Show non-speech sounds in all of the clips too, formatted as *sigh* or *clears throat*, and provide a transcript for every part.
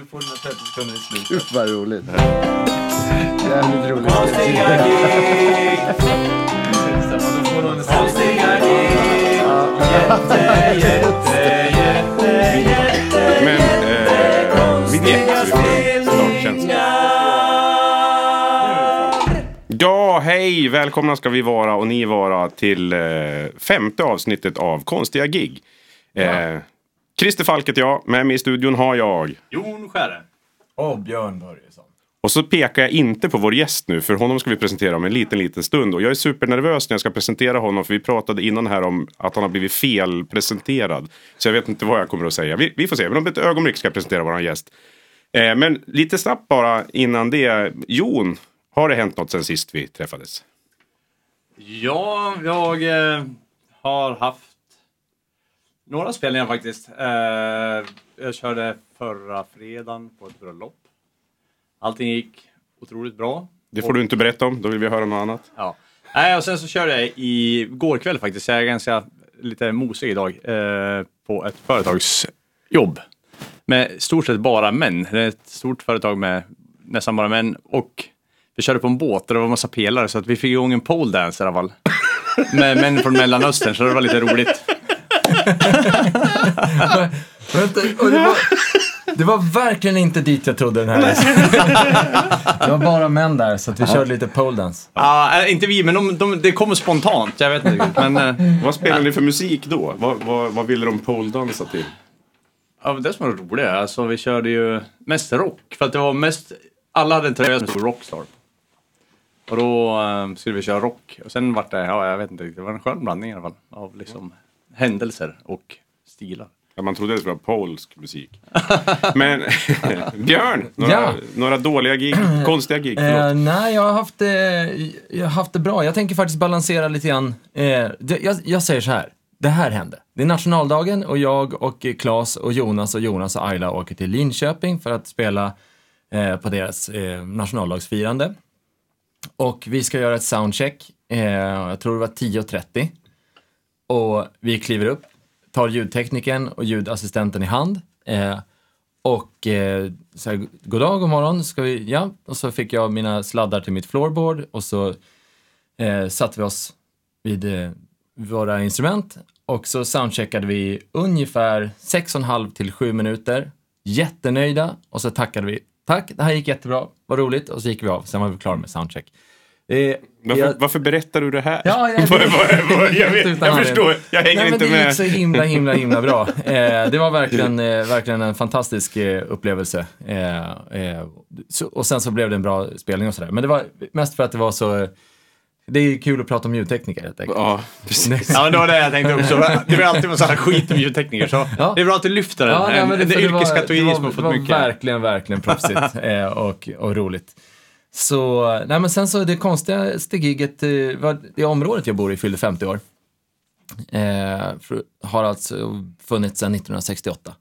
du får dina 30 sekunder i slutet. Uff vad roligt. Jävligt roligt. Konstiga gig, konstiga gig. Jätte, jätte, jätte, jätte, Men eh, vid ett så vi får snart. Ja, hej! Välkomna ska vi vara och ni vara till eh, femte avsnittet av Konstiga gig. Eh, Christer Falk heter jag, med mig i studion har jag. Jon Skärre. Och Björn Börjesson. Och så pekar jag inte på vår gäst nu, för honom ska vi presentera om en liten, liten stund. Och jag är supernervös när jag ska presentera honom, för vi pratade innan här om att han har blivit felpresenterad. Så jag vet inte vad jag kommer att säga. Vi, vi får se, men om ett ögonblick ska jag presentera vår gäst. Eh, men lite snabbt bara innan det. Jon, har det hänt något sen sist vi träffades? Ja, jag eh, har haft några spelningar faktiskt. Eh, jag körde förra fredagen på ett bröllop. Allting gick otroligt bra. Det får du inte berätta om, då vill vi höra något annat. Ja. Nej, och sen så körde jag igår kväll faktiskt, jag är ganska lite mosig idag, eh, på ett företagsjobb. Med stort sett bara män. Det är ett stort företag med nästan bara män. Och vi körde på en båt och det var massa pelare så att vi fick igång en pole dance i alla fall. *laughs* Med män från Mellanöstern, så det var lite roligt. Vänta, och det, var, det var verkligen inte dit jag trodde den här Det var bara män där, så att vi körde lite pole dance. Ja, äh, inte vi, men de, de, det kommer spontant. Jag vet inte. Men eh, Vad spelade ni för musik då? Vad, vad, vad ville de poledansa till? ja, det som var roligt, alltså vi körde ju mest rock. För att det var mest, alla hade en tröja som stod Rockstar. Och då eh, skulle vi köra rock. Och sen vart det, ja jag vet inte riktigt, det var en skön blandning i alla fall. Av liksom händelser och stilar. Ja, man trodde det skulle vara polsk musik. *laughs* Men *laughs* Björn, några, Ja. några dåliga gig, *clears throat* konstiga gig. Eh, nej, jag har, haft det, jag har haft det bra. Jag tänker faktiskt balansera lite grann. Eh, det, jag, jag säger så här. Det här hände. Det är nationaldagen och jag och Claes och Jonas och Jonas och Ayla åker till Linköping för att spela eh, på deras eh, nationaldagsfirande. Och vi ska göra ett soundcheck. Eh, jag tror det var 10.30. Och vi kliver upp, tar ljudteknikern och ljudassistenten i hand. Eh, och eh, så här, god dag, god morgon, ska vi, ja. Och så fick jag mina sladdar till mitt floorboard och så eh, satte vi oss vid eh, våra instrument och så soundcheckade vi ungefär 6,5 till 7 minuter. Jättenöjda och så tackade vi. Tack, det här gick jättebra, vad roligt. Och så gick vi av, sen var vi klara med soundcheck. Eh, varför, jag- varför berättar du det här? Ja, *laughs* ja, Vad- det- vad- vad- jag, vet, jag förstår, jag hänger Nej, inte det med. gick så himla, himla, himla bra. *laughs* Eh, det var verkligen, eh, verkligen en fantastisk eh, upplevelse. Eh, eh, så, och sen så blev det en bra spelning och sådär. Men det var mest för att det var så... Det är kul att prata om ljudtekniker helt enkelt. Ja, precis. Ja, det var det jag tänkte också. Det var alltid en här skit med ljudtekniker. Så Ja. det är bra att du lyfter den. Ja, nej, en, det, en det var- yrkeskategori det var, som har det fått var mycket. verkligen, verkligen proffsigt *laughs* eh, och, och roligt. Så, nej men sen så det konstigaste giget, eh, var det området jag bor i fyllde 50 år. Eh, för, har alltså funnits sedan 1968.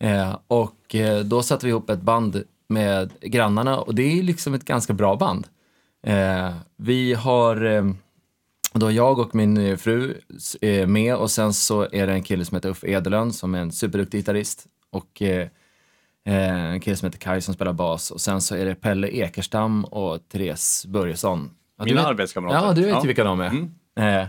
Eh, och eh, då satte vi ihop ett band med grannarna och det är liksom ett ganska bra band. Eh, vi har eh, då jag och min eh, fru är med och sen så är det en kille som heter Uffe Edelön som är en superduktig gitarrist och eh, en kille som heter Kai som spelar bas och sen så är det Pelle Ekerstam och Therese Börjesson. Ja, Mina vet- arbetskamrater. Ja, du vet Ja. ju vilka de är. Eh,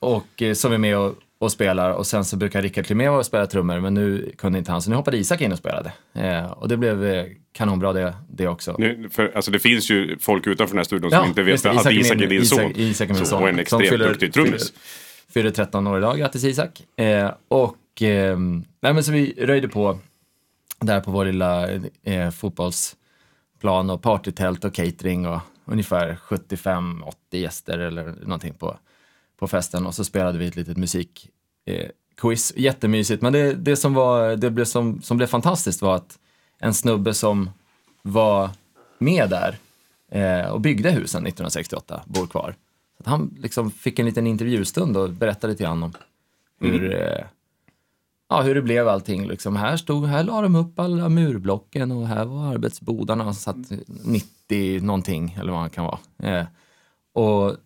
och eh, som är med och, och spelar och sen så brukar Rickard Klimé vara och spela trummor men nu kunde inte han så nu hoppade Isak in och spelade. Eh, och det blev eh, kanonbra det, det också. Nu, för, alltså det finns ju folk utanför den här studion Ja, som inte vet det. att Isak är din son. Isak, Isak är min son. och en extremt fyller- duktig trummis. fyller- Fyller 13 år idag, grattis Isak. Eh, och eh, nej, men så vi röjde på där på vår lilla eh, fotbollsplan och partytält och catering och ungefär 75-80 gäster eller någonting på, på festen och så spelade vi ett litet musikquiz. Eh. Jättemysigt, men det, det, som, var, det blev som, som blev fantastiskt var att en snubbe som var med där eh, och byggde husen 1968 bor kvar. Så han liksom fick en liten intervjustund och berättade lite grann om hur, eh, ja, hur det blev allting. Liksom, här, stod, här la de upp alla murblocken och här var arbetsbodarna som satt 90 någonting eller vad man kan vara. Eh, och,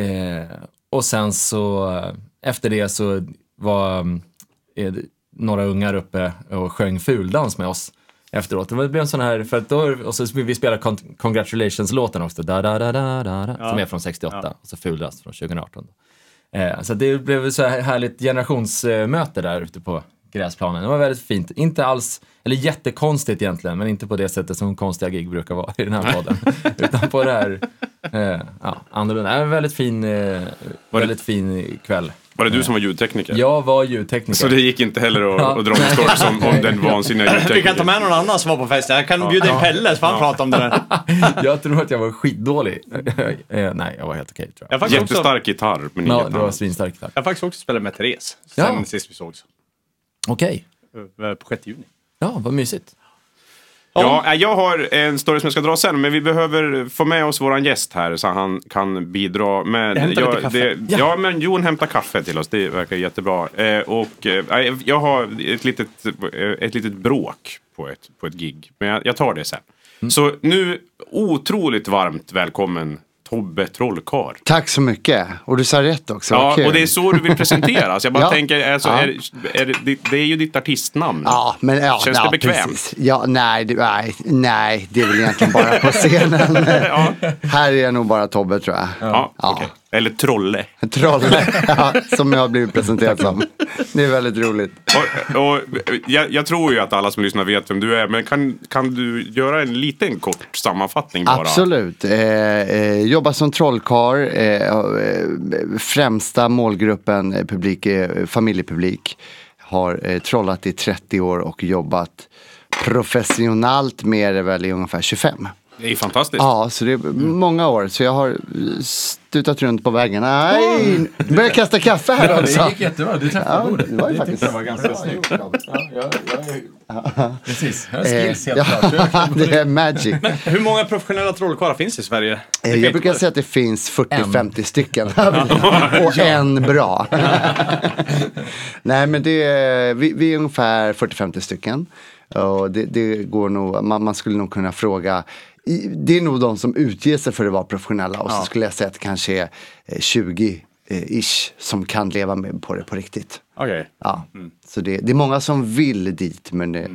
eh, och sen så efter det så var eh, några ungar uppe och sjöng fuldans med oss. efteråt. Det blev en sån här, för att då, och så vi spelade Con- Congratulations-låten också, da, da, da, da, da, da, som är från 68 och så Fulast från 2018. Eh, så det blev så här härligt generationsmöte där ute på gräsplanen. Det var väldigt fint. Inte alls, eller jättekonstigt egentligen, men inte på det sättet som konstiga gig brukar vara i den här podden. *laughs* Utan på det här, eh, ja, annorlunda. En väldigt fin, eh, väldigt fin kväll. Var det du som var ljudtekniker? Jag var ljudtekniker. Så det gick inte heller att, *laughs* Ja. att dra en story som om den vansinniga *laughs* Vi kan ta ljudteknikern? med någon annan som var på festen. Jag kan bjuda in Pelle så får han prata om det där. *laughs* Jag tror att jag var skitdålig. Eh, Nej, jag var helt okej tror Jag jag. faktiskt också, Gitarr, gitarr, men Ja, inget det var annat. svinstarkt tack. jag har faktiskt också spelat med Therese. Sen Ja. sist vi sågs. Okej. Eh, På 6 juni. Ja, vad mysigt. Ja, nej, jag har en story som jag ska dra sen, men vi behöver få med oss våran gäst här så han kan bidra med... Jag hämtar lite kaffe. det, ja. Ja. men Jon hämtar kaffe till oss, det verkar jättebra. Eh, och eh, jag har ett litet, eh, ett litet bråk på ett, på ett gig, men jag, jag tar det sen. Mm. Så nu, otroligt varmt välkommen Tobbe Trollkarl. Tack så mycket. Och du sa rätt också. Ja, och det är så du vill presenteras. Jag bara *laughs* Ja. tänker, alltså, Ja. är, är, det, det är ju ditt artistnamn. Ja, men ja, Känns ja, det bekvämt? Precis. Ja, nej, det, nej, nej, det är väl egentligen bara på scenen. *laughs* Här är jag nog bara Tobbe tror jag. Ja, Ja. Eller Trolle. Trolle, *laughs* ja, som jag har blivit presenterad som. Det är väldigt roligt. Och, och, jag, jag tror ju att alla som lyssnar vet vem du är, men kan, kan du göra en liten kort sammanfattning bara? Absolut. Eh, eh, jobbar som trollkarl. Eh, eh, främsta målgruppen eh, publik, eh, familjepublik. Har eh, trollat i 30 år och jobbat professionellt med det väl i ungefär 25. Det är fantastiskt. Ja, så det är många år. Så jag har stutat runt på vägen. Nej, du börjar kasta kaffe här också. jättebra, du träffade Ja, det var ju faktiskt var ganska snyggt. Precis, jag har Eh, skills helt ja, klart. *laughs* det är magic. Hur många professionella trollkarlar finns det i Sverige? Det Eh, Jag brukar säga att det finns 40-50 stycken. *laughs* och en bra. *laughs* Nej men det är, vi, vi är ungefär 40-50 stycken. Och det, det går nog, man, man skulle nog kunna fråga. Det är nog de som utger sig för att vara professionella. Och så skulle jag säga att det kanske är eh, 20 eh, ish som kan leva med på det på riktigt. Okej. Ja. Så det, det är många som vill dit men det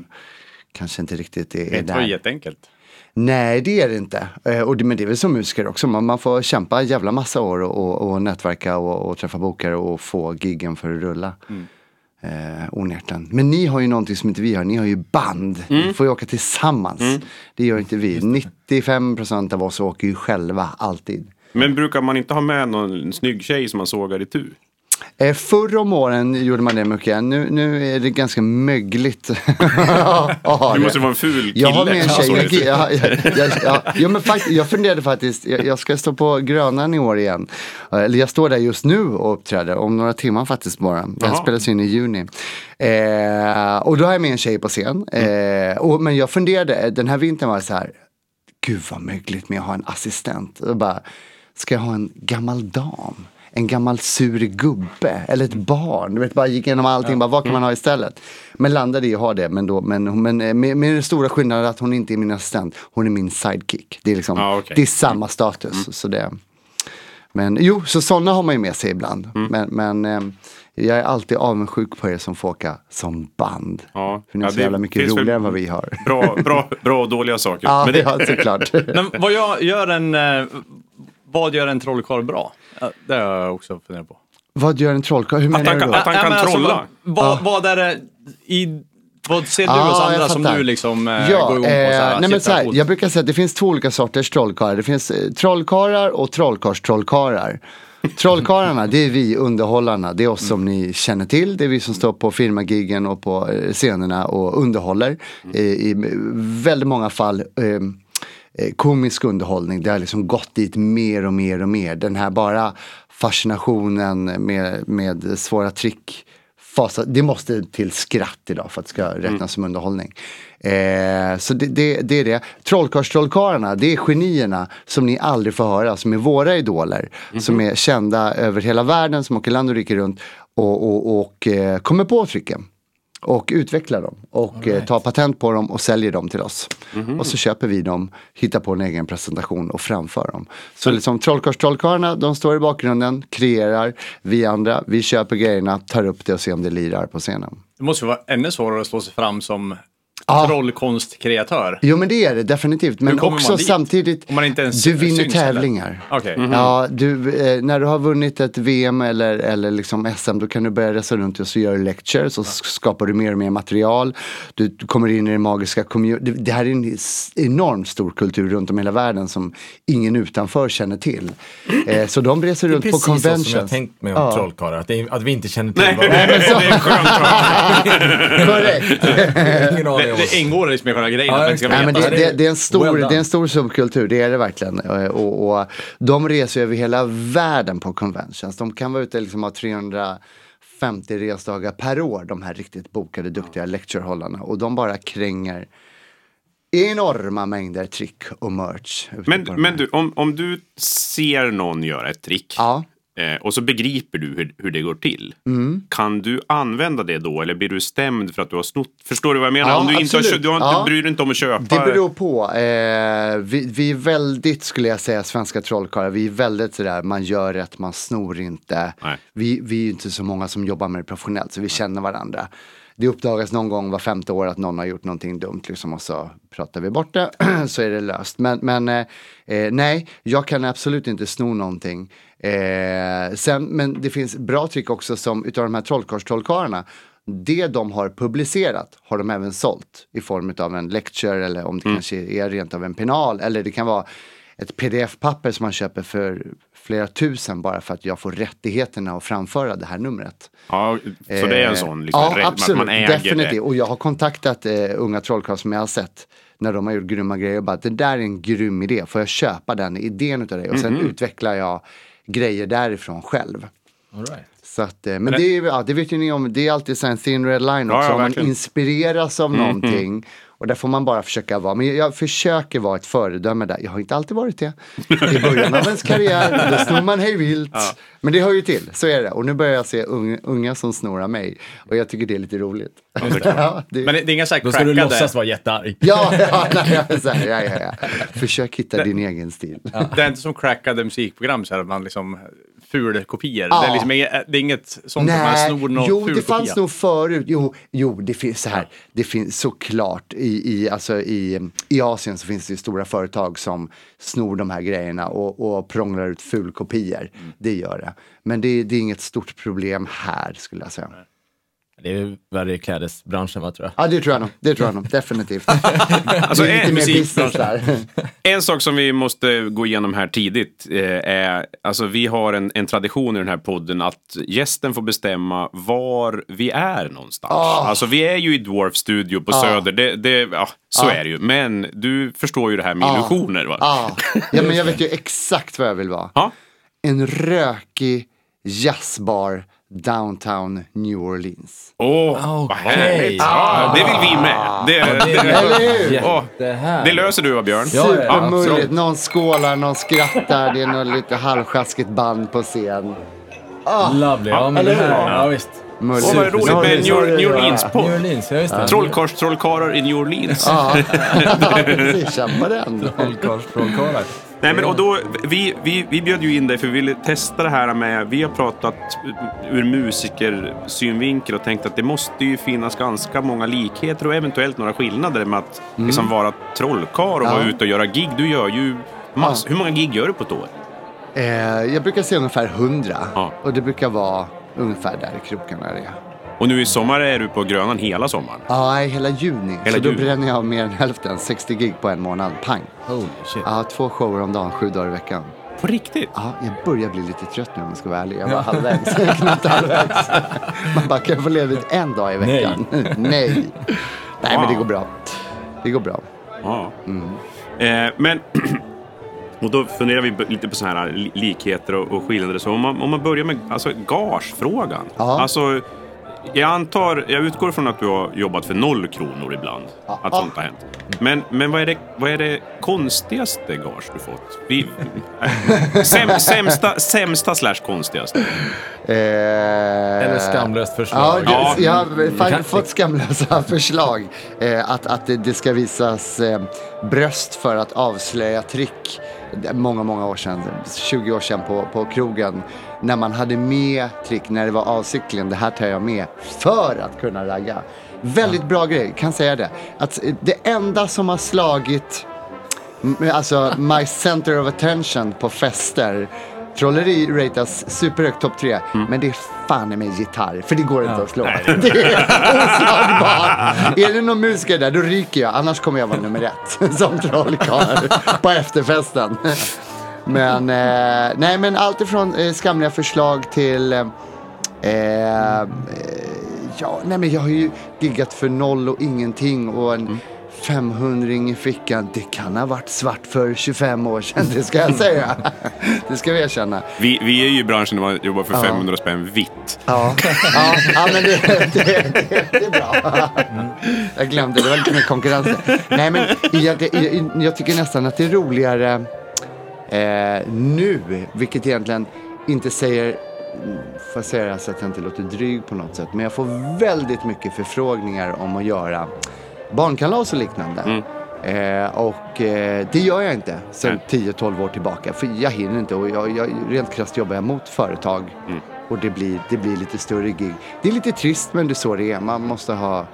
kanske inte riktigt är, Det är inte där. jätteenkelt. Nej, det är det inte. Eh, Och det, men det är väl som musiker också. Man, man får kämpa en jävla massa år och, och, och nätverka och, och träffa bokare och få giggen för att rulla. Eh, onekligen. Men ni har ju någonting som inte vi har. Ni har ju band. Ni får ju åka tillsammans. Det gör inte vi. 95% av oss åker ju själva, alltid. Men brukar man inte ha med någon snygg tjej som man sågar i tu? Eh, förr om åren gjorde man det mycket. Nu, nu är det ganska mögligt. *laughs* Du måste vara en ful kille. Jag har med en tjej. Jag, jag, jag, jag, jag, ja, men fakt, jag funderade faktiskt, jag, jag ska stå på Grönan i år igen. Eller jag står där just nu och uppträder, om några timmar faktiskt bara. Den spelas in i juni. Eh, och då har jag med en tjej på scen. Eh, och, men jag funderade, den här vintern var det så här, gud vad mögligt med att ha en assistent. Och bara, ska jag ha en gammal dam? En gammal sur gubbe eller ett barn. Du vet, bara gick igenom allting, bara, vad kan man ha istället? Men landade i att ha det, men, då, men, men eh, med, med den stora skillnaden att hon inte är min assistent, hon är min sidekick. Det är, liksom, Ja, okej. det är samma status. Så det, men jo, så sådana har man ju med sig ibland. Men, men eh, jag är alltid avundsjuk på er som får åka som band. Ja. För ni är Ja, så jävla mycket roligare än vad vi har. Bra, bra, bra och dåliga saker. *laughs* Ja, Men det, ja såklart. *laughs* Men vad jag gör en... eh, Vad gör en trollkarl bra? Ja, Det har jag också funderat på. vad gör en trollkarl? Hur menar han du då? att han kan alltså, trolla. vad, vad, är det i... Vad ser du Ah, hos andra som du liksom eh, Ja, går igång på? Så här, eh, nej men shit, så här, coolt. jag brukar säga att det finns två olika sorters trollkarlar. Det finns eh, trollkarlar och trollkarls-trollkarlar. Trollkarlarna, det är vi underhållarna. Det är oss som ni känner till. Det är vi som står på firmagiggen och på eh, scenerna och underhåller. Eh, I väldigt många fall komisk underhållning. Det har liksom gått dit mer och mer och mer. Den här bara fascinationen med, med svåra trick fasa, det måste till skratt idag för att det ska räknas som underhållning. Eh, så det, det, det är det. Trollkarlstrollkarlarna, det är genierna som ni aldrig får höra, som är våra idoler. Som är kända över hela världen, som åker land och rike runt och, och, och eh, kommer på tricken. Och utvecklar dem och eh, tar patent på dem och säljer dem till oss. Och så köper vi dem, hittar på en egen presentation och framför dem. Så liksom trollkarlstrollkarlarna, de står i bakgrunden, kreerar. Vi andra, vi köper grejerna, tar upp det och ser om det lirar på scenen. Det måste ju vara ännu svårare att slå sig fram som Ja. trollkonstkreatör. Jo men det är det definitivt. Men också samtidigt, Om man inte ens du vinner syns, tävlingar. Okej. Ja, du, eh, när du har vunnit ett VM eller, eller liksom SM då kan du börja resa runt och så gör du lectures och så skapar du mer och mer material. Du, du kommer in i det magiska community. Det, det här är en enormt stor kultur runt om i hela världen som ingen utanför känner till. *clears throat* Eh, så de reser Det är runt på precis så conventions. som jag tänkt mig om Ja. trollkarlar, att, det är- att vi inte känner till Nej, vad det *laughs* det är. är skönt. *laughs* Korrekt. Ingen aning Det, om. Det ingår liksom i själva grejen. Ja, att man ska Nej, men veta. det, det, det, är en stor, Well det är en stor subkultur, det är det verkligen. Eh, Och, och de reser över hela världen på conventions. De kan vara ute liksom ha 350 resdagar per år, de här riktigt bokade, duktiga lecturehållarna. Och de bara kränger enorma mängder trick och merch. Men, men du, om, om du ser någon göra ett trick Ja. Eh, och så begriper du hur, hur det går till. Mm. Kan du använda det då eller blir du stämd för att du har snott? Förstår du vad jag menar? Ja, om du inte har, du, har inte, Ja. du bryr dig inte om att köpa. Det beror på. Eh, vi, vi är väldigt, skulle jag säga, svenska trollkarlar. Vi är väldigt sådär, man gör rätt, man snor inte. Nej. Vi, vi är inte så många som jobbar med det professionellt, så vi känner varandra. Det uppdagas någon gång var femte år att någon har gjort någonting dumt liksom, och så pratar vi bort det, *clears throat* så är det löst. Men, men eh, eh, nej, jag kan absolut inte sno någonting. Eh, sen, men det finns bra trick också som utav de här trollkarlstrollkarlarna det de har publicerat har de även sålt i form av en lecture eller om det kanske är rent av en penal eller det kan vara ett pdf-papper som man köper för flera tusen bara för att jag får rättigheterna att framföra det här numret. Ja, så det är en sån liksom, ja, rätt- absolut, man äger definitivt. det. Och jag har kontaktat eh, unga trollkarlar som jag har sett när de har gjort grymma grejer och bara det där är en grym idé, får jag köpa den idén utav dig? Och sen Mhm. utvecklar jag grejer därifrån själv. All right. Så att, eh, men det, är, ja, det vet ju ni om, det är alltid en thin red line Ja, också. ja, om man inspireras av någonting. Och där får man bara försöka vara. Men jag, försöker vara ett föredöme där. Jag har inte alltid varit det. I början av ens karriär, då snor man hej vilt. Men det hör ju till, så är det. Och nu börjar jag se unga, unga som snor av mig. Och jag tycker det är lite roligt. *laughs* Ja, det, Men det, det är inga så här Då ska du låtsas vara jättearg. ja, *laughs* ja, nej, är här, ja, ja, ja. Försök hitta din egen stil. Det är inte som crackade musikprogram så här att man liksom fulkopior. Ja. Det, är liksom inget, det är inget sånt att man snor någon jo det fanns nog förut. Jo, jo det finns så här. Det finns såklart i, i, alltså i, i Asien så finns det stora företag som snor de här grejerna och, och prånglar ut fulkopior. Mm. Det gör det. Men det, det är inget stort problem här skulle jag säga. Det är värre i klädesbranschen, va, tror jag. Ja det tror jag nog. Det tror jag nog. Definitivt. *laughs* Alltså, det är lite en, mer business där. *laughs* en sak som vi måste gå igenom här tidigt eh, är, alltså vi har en, en tradition i den här podden att gästen får bestämma var vi är någonstans. Ah. Alltså vi är ju i Dwarf Studio på Söder, det, det, ja, så är det ju. Men du förstår ju det här med illusioner va? Ja. ja, men jag *laughs* vet ju exakt vad jag vill vara. En rökig jazzbar downtown New Orleans. Åh, vad Okej. härligt. Ja, det vill vi med. Det, det? Åh, Jättehärligt. det löser du va Björn? Supermulligt, någon skålar, någon skrattar, det är något lite halvsjaskigt band på scen. Lovely. Ja, men det här, ja visst. Mulligt. Åh, vad roligt med det New, New ja. New Orleans-podd. Orleans, ja just det. Trollkarls trollkarlar i New Orleans. Ja, *laughs* precis, känn på den. Trollkarls trollkarlar. Nej men och då, vi, vi, vi bjöd ju in dig för vi ville testa det här med, vi har pratat ur musikersynvinkel och tänkt att det måste ju finnas ganska många likheter och eventuellt några skillnader med att liksom vara trollkarl och Mm. Ja. vara ute och göra gig. Du gör ju mass, Hur många gig gör du på ett år? Eh, jag brukar se ungefär 100 Ja. och det brukar vara ungefär där i krokarna det är. Och nu i sommar är du på Grönan hela sommaren. Ja, hela juni. Hela så då juni. bränner jag av mer än hälften, 60 gig på en månad. Pang! Holy shit. Ja, två shower om dagen, sju dagar i veckan. På riktigt? Ja, jag börjar bli lite trött nu om jag ska vara ärlig. Jag var halvvägs, knappt halvvägs. Man bara, kan jag få ledigt en dag i veckan? Nej. Nej. Nej, men det går bra. Det går bra. Ja. Mm. Eh, men, *clears throat* och då funderar vi lite på sådana här li- likheter och, och skillnader. Så om man, om man börjar med alltså, gagefrågan. Alltså, jag antar, jag utgår från att du har jobbat för noll kronor ibland. Att sånt har hänt. Men, men vad, är det, vad är det konstigaste gage du fått? Vi, äh, *laughs* säm, sämsta, sämsta slash konstigaste. Eh, Eller skamlöst Ja, förslag. Ja. jag har fan kan- fått skamlösa *laughs* förslag. Eh, att, att det, det ska visas eh, bröst för att avslöja trick. Många, många år sedan, 20 år sedan på, på krogen. När man hade med trick, när det var avsiktligen, det här tar jag med för att kunna ragga. Väldigt bra grej, kan säga det. Att eh, det enda som har slagit alltså my center of attention på fester Trolleri ratas superhögt, topp tre. Men det är fan mig gitarr, för det går inte att slå. *laughs* Det är oslagbart. är det någon musiker där, då ryker jag. Annars kommer jag vara nummer ett *laughs* som trollkarl på efterfesten. Men, eh, nej men allt ifrån eh, skamliga förslag till eh, eh, ja, nej men jag har ju giggat för noll och ingenting och en 500 i fickan. Det kan ha varit svart för 25 år sedan, det ska jag säga. *laughs* det ska vi erkänna. Vi, vi är ju i branschen där man jobbar för Ja. 500 spänn vitt. Ja, ja, ja men det, det, det, det är bra. Jag glömde, det var lite mer konkurrens. Nej, men jag, jag, jag tycker nästan att det är roligare eh, nu, vilket egentligen inte säger får säga det så att jag inte låter dryg på något sätt. Men jag får väldigt mycket förfrågningar om att göra barnkalas och liknande. Eh, och eh, det gör jag inte sedan 10-12 år tillbaka. För jag hinner inte och jag, jag, rent krasst jobbar jag mot företag. Och det blir, det blir lite större gig. Det är lite trist men det är så det är. Man måste ha,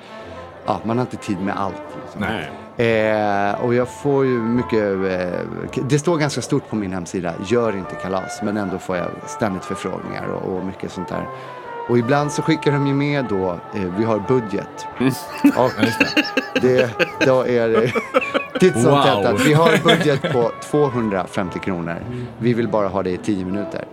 ja man har inte tid med allt. Liksom. Nej. Eh, och jag får ju mycket, eh, det står ganska stort på min hemsida, gör inte kalas. Men ändå får jag ständigt förfrågningar och, och mycket sånt där. Och ibland så skickar de ju med då, eh, vi har budget. Och det, då är det *laughs* titt som Wow. tätt att vi har budget på 250 kronor. Vi vill bara ha det i 10 minuter.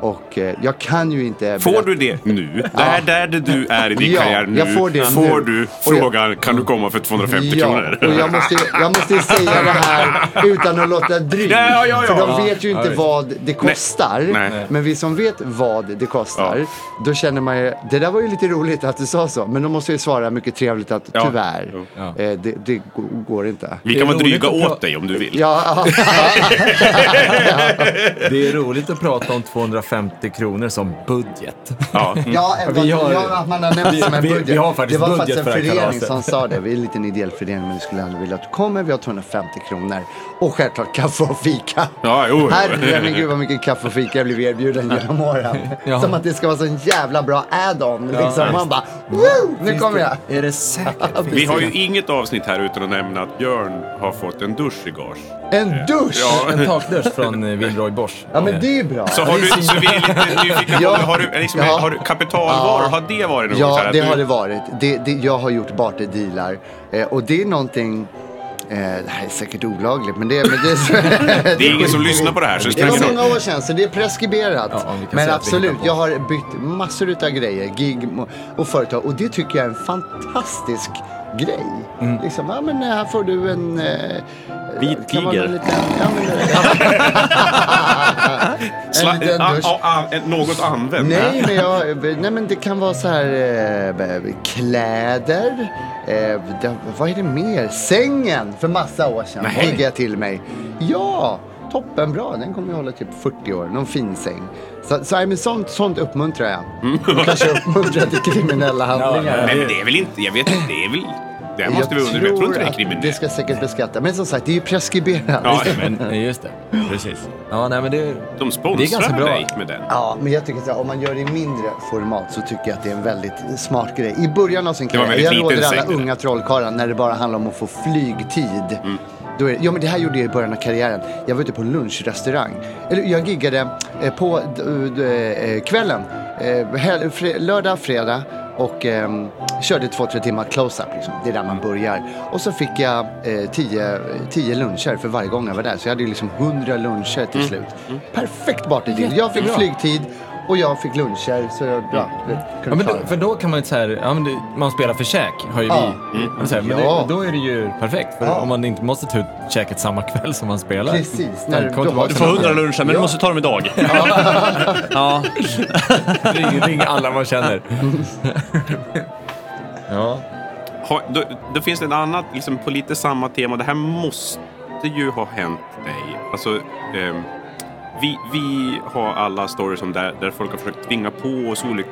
Och eh, jag kan ju inte... Får berätta- du det nu? Där, där du är i din Ja, karriär nu. jag får det får nu. du jag- frågan, kan du komma för 250 kronor? och jag måste, jag måste säga det här utan att låta dryg. Ja, ja, ja, ja. För de vet ju inte Ja, vad det kostar. Nej. Men vi som vet vad det kostar, då känner man ju, det där var ju lite roligt att du sa så. Men då måste jag svara mycket trevligt att Ja. tyvärr. Ja. eh, det, det går- inte. Vi Det kan vara dryga åt dig om du vill. Ja, *laughs* Det är roligt att prata om 250 kronor som budget. Ja. *laughs* ja, ändå, Vi har- ja, att man har nämnt vi- som en vi- budget. vi har faktiskt det var budget faktiskt en för förening som sa det. Vi är en liten ideell förening men vi skulle ändå vilja att du kommer. Vi har 250 kronor. Och självklart kaffe och fika. Ja, jo, jo. Herre min gud vad mycket kaffe och fika jag blivit erbjuden *laughs* genom åren. Ja. Som att det ska vara så en jävla bra add-on. Liksom. Man bara, woo, nu kommer jag. Är det säkert? Vi har ju inget avsnitt här utan att nämna att Björn har fått en dusch i gage. En dusch! Ja, En takdusch från eh, Wilroy Bosch. men det är ju bra. Så, har du, så vi är lite nyfikna på, har du, liksom, Ja. har du kapitalvaror, har det varit något Ja, det du- har det varit. Det, det, jag har gjort barterdealar. Eh, och det är någonting, eh, det här är säkert olagligt, men det, men det, *laughs* Det är ingen som lyssnar på det här så det Det var många år sedan så det är preskriberat. Ja, Men absolut, jag har bytt massor utav grejer, gig och företag. Och det tycker jag är en fantastisk grej. Mm. Liksom, ja men här får du en... Eh, Vit tiger. någon Liten, ja, men, *laughs* en liten dusch. något använt. Nej men, jag, nej men det kan vara så här eh, kläder. Eh, det, vad är det mer? Sängen för massa år sedan Nej. jag till mig. Ja, toppenbra. Den kommer jag hålla typ 40 år. Någon fin säng. Så, så men sånt, sånt uppmuntrar jag. Och kanske uppmuntrar till kriminella *laughs* handlingar. Men det är väl inte, jag vet inte, det är väl... Det måste vi undra, jag tror inte det är att kriminellt. det ska säkert beskattas. Men som sagt, det är ju preskriberat. Ja, Men, eh, just det, precis. Ja, nej men det... de Det är ganska sponsrar bra. dig med den. Ja, men jag tycker här, om man gör det i mindre format så tycker jag att det är en väldigt smart grej. I början av sin karriär, jag råder alla säng, unga trollkarlar när det bara handlar om att få flygtid. Mm. Då är det, ja, men det här gjorde jag i början av karriären. Jag var ute på en lunchrestaurang. Eller jag giggade eh, på d- d- eh, kvällen, eh, hel, fre, lördag, fredag och ehm, körde två, tre timmar close-up. Liksom. Det är där man börjar. Och så fick jag eh, tio, tio luncher för varje gång jag var där. Så jag hade ju liksom hundra luncher till Mm. slut. Perfekt barterdeal. Jag fick flygtid och jag fick luncher. Så jag, ja, det Ja, men då, för då kan man ju säga, ja, men det, man spelar för käk, har ju Ja. vi. Men, så här, men Ja. det, då är det ju perfekt, för Ja. om man inte måste ta ut käket samma kväll som man spelar. Precis, när det du- Du får hundra luncher, men du måste ta dem idag. *laughs* ja. *laughs* Ring, ring alla man känner. *laughs* ja. Ha, då, då finns det ett annat, liksom på lite samma tema. Det här måste ju ha hänt dig. Alltså, eh, vi, vi har alla stories om där, där folk har försökt tvinga på oss olika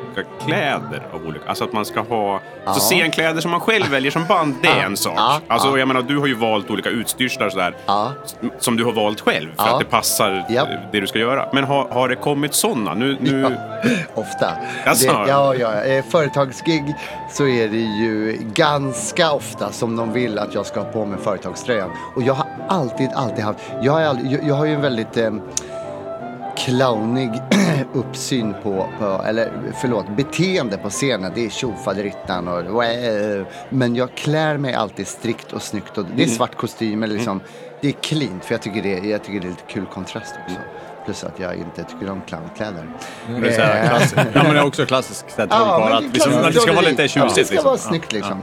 kläder av olika. Alltså att man ska ha så scenkläder som man själv väljer som band, det är en sak. Ja, Alltså ja. jag menar, du har ju valt olika utstyrslar sådär. Ja. Som du har valt själv för Ja. att det passar eh, det du ska göra. Men har, har det kommit sådana? Nu, nu, *laughs* Ofta. Jaså? Det, ja, ja. Företagsgig så är det ju ganska ofta som de vill att jag ska ha på mig företagströjan. Och jag har alltid, alltid haft, jag har, aldrig, jag, jag har ju en väldigt eh, clownig *clears throat* uppsyn på, på, eller förlåt, beteende på scenen. Det är tjofaderittan och men jag klär mig alltid strikt och snyggt. Och det är svart kostym eller liksom, det är cleant för jag tycker det, jag tycker det är lite kul kontrast också. Plus att jag inte tycker om clownkläder. Det är Eh, klass- ja, men det är också klassiskt *laughs* Ja, att liksom, det ska vara lite tjusigt. Ja, det ska liksom. vara snyggt liksom.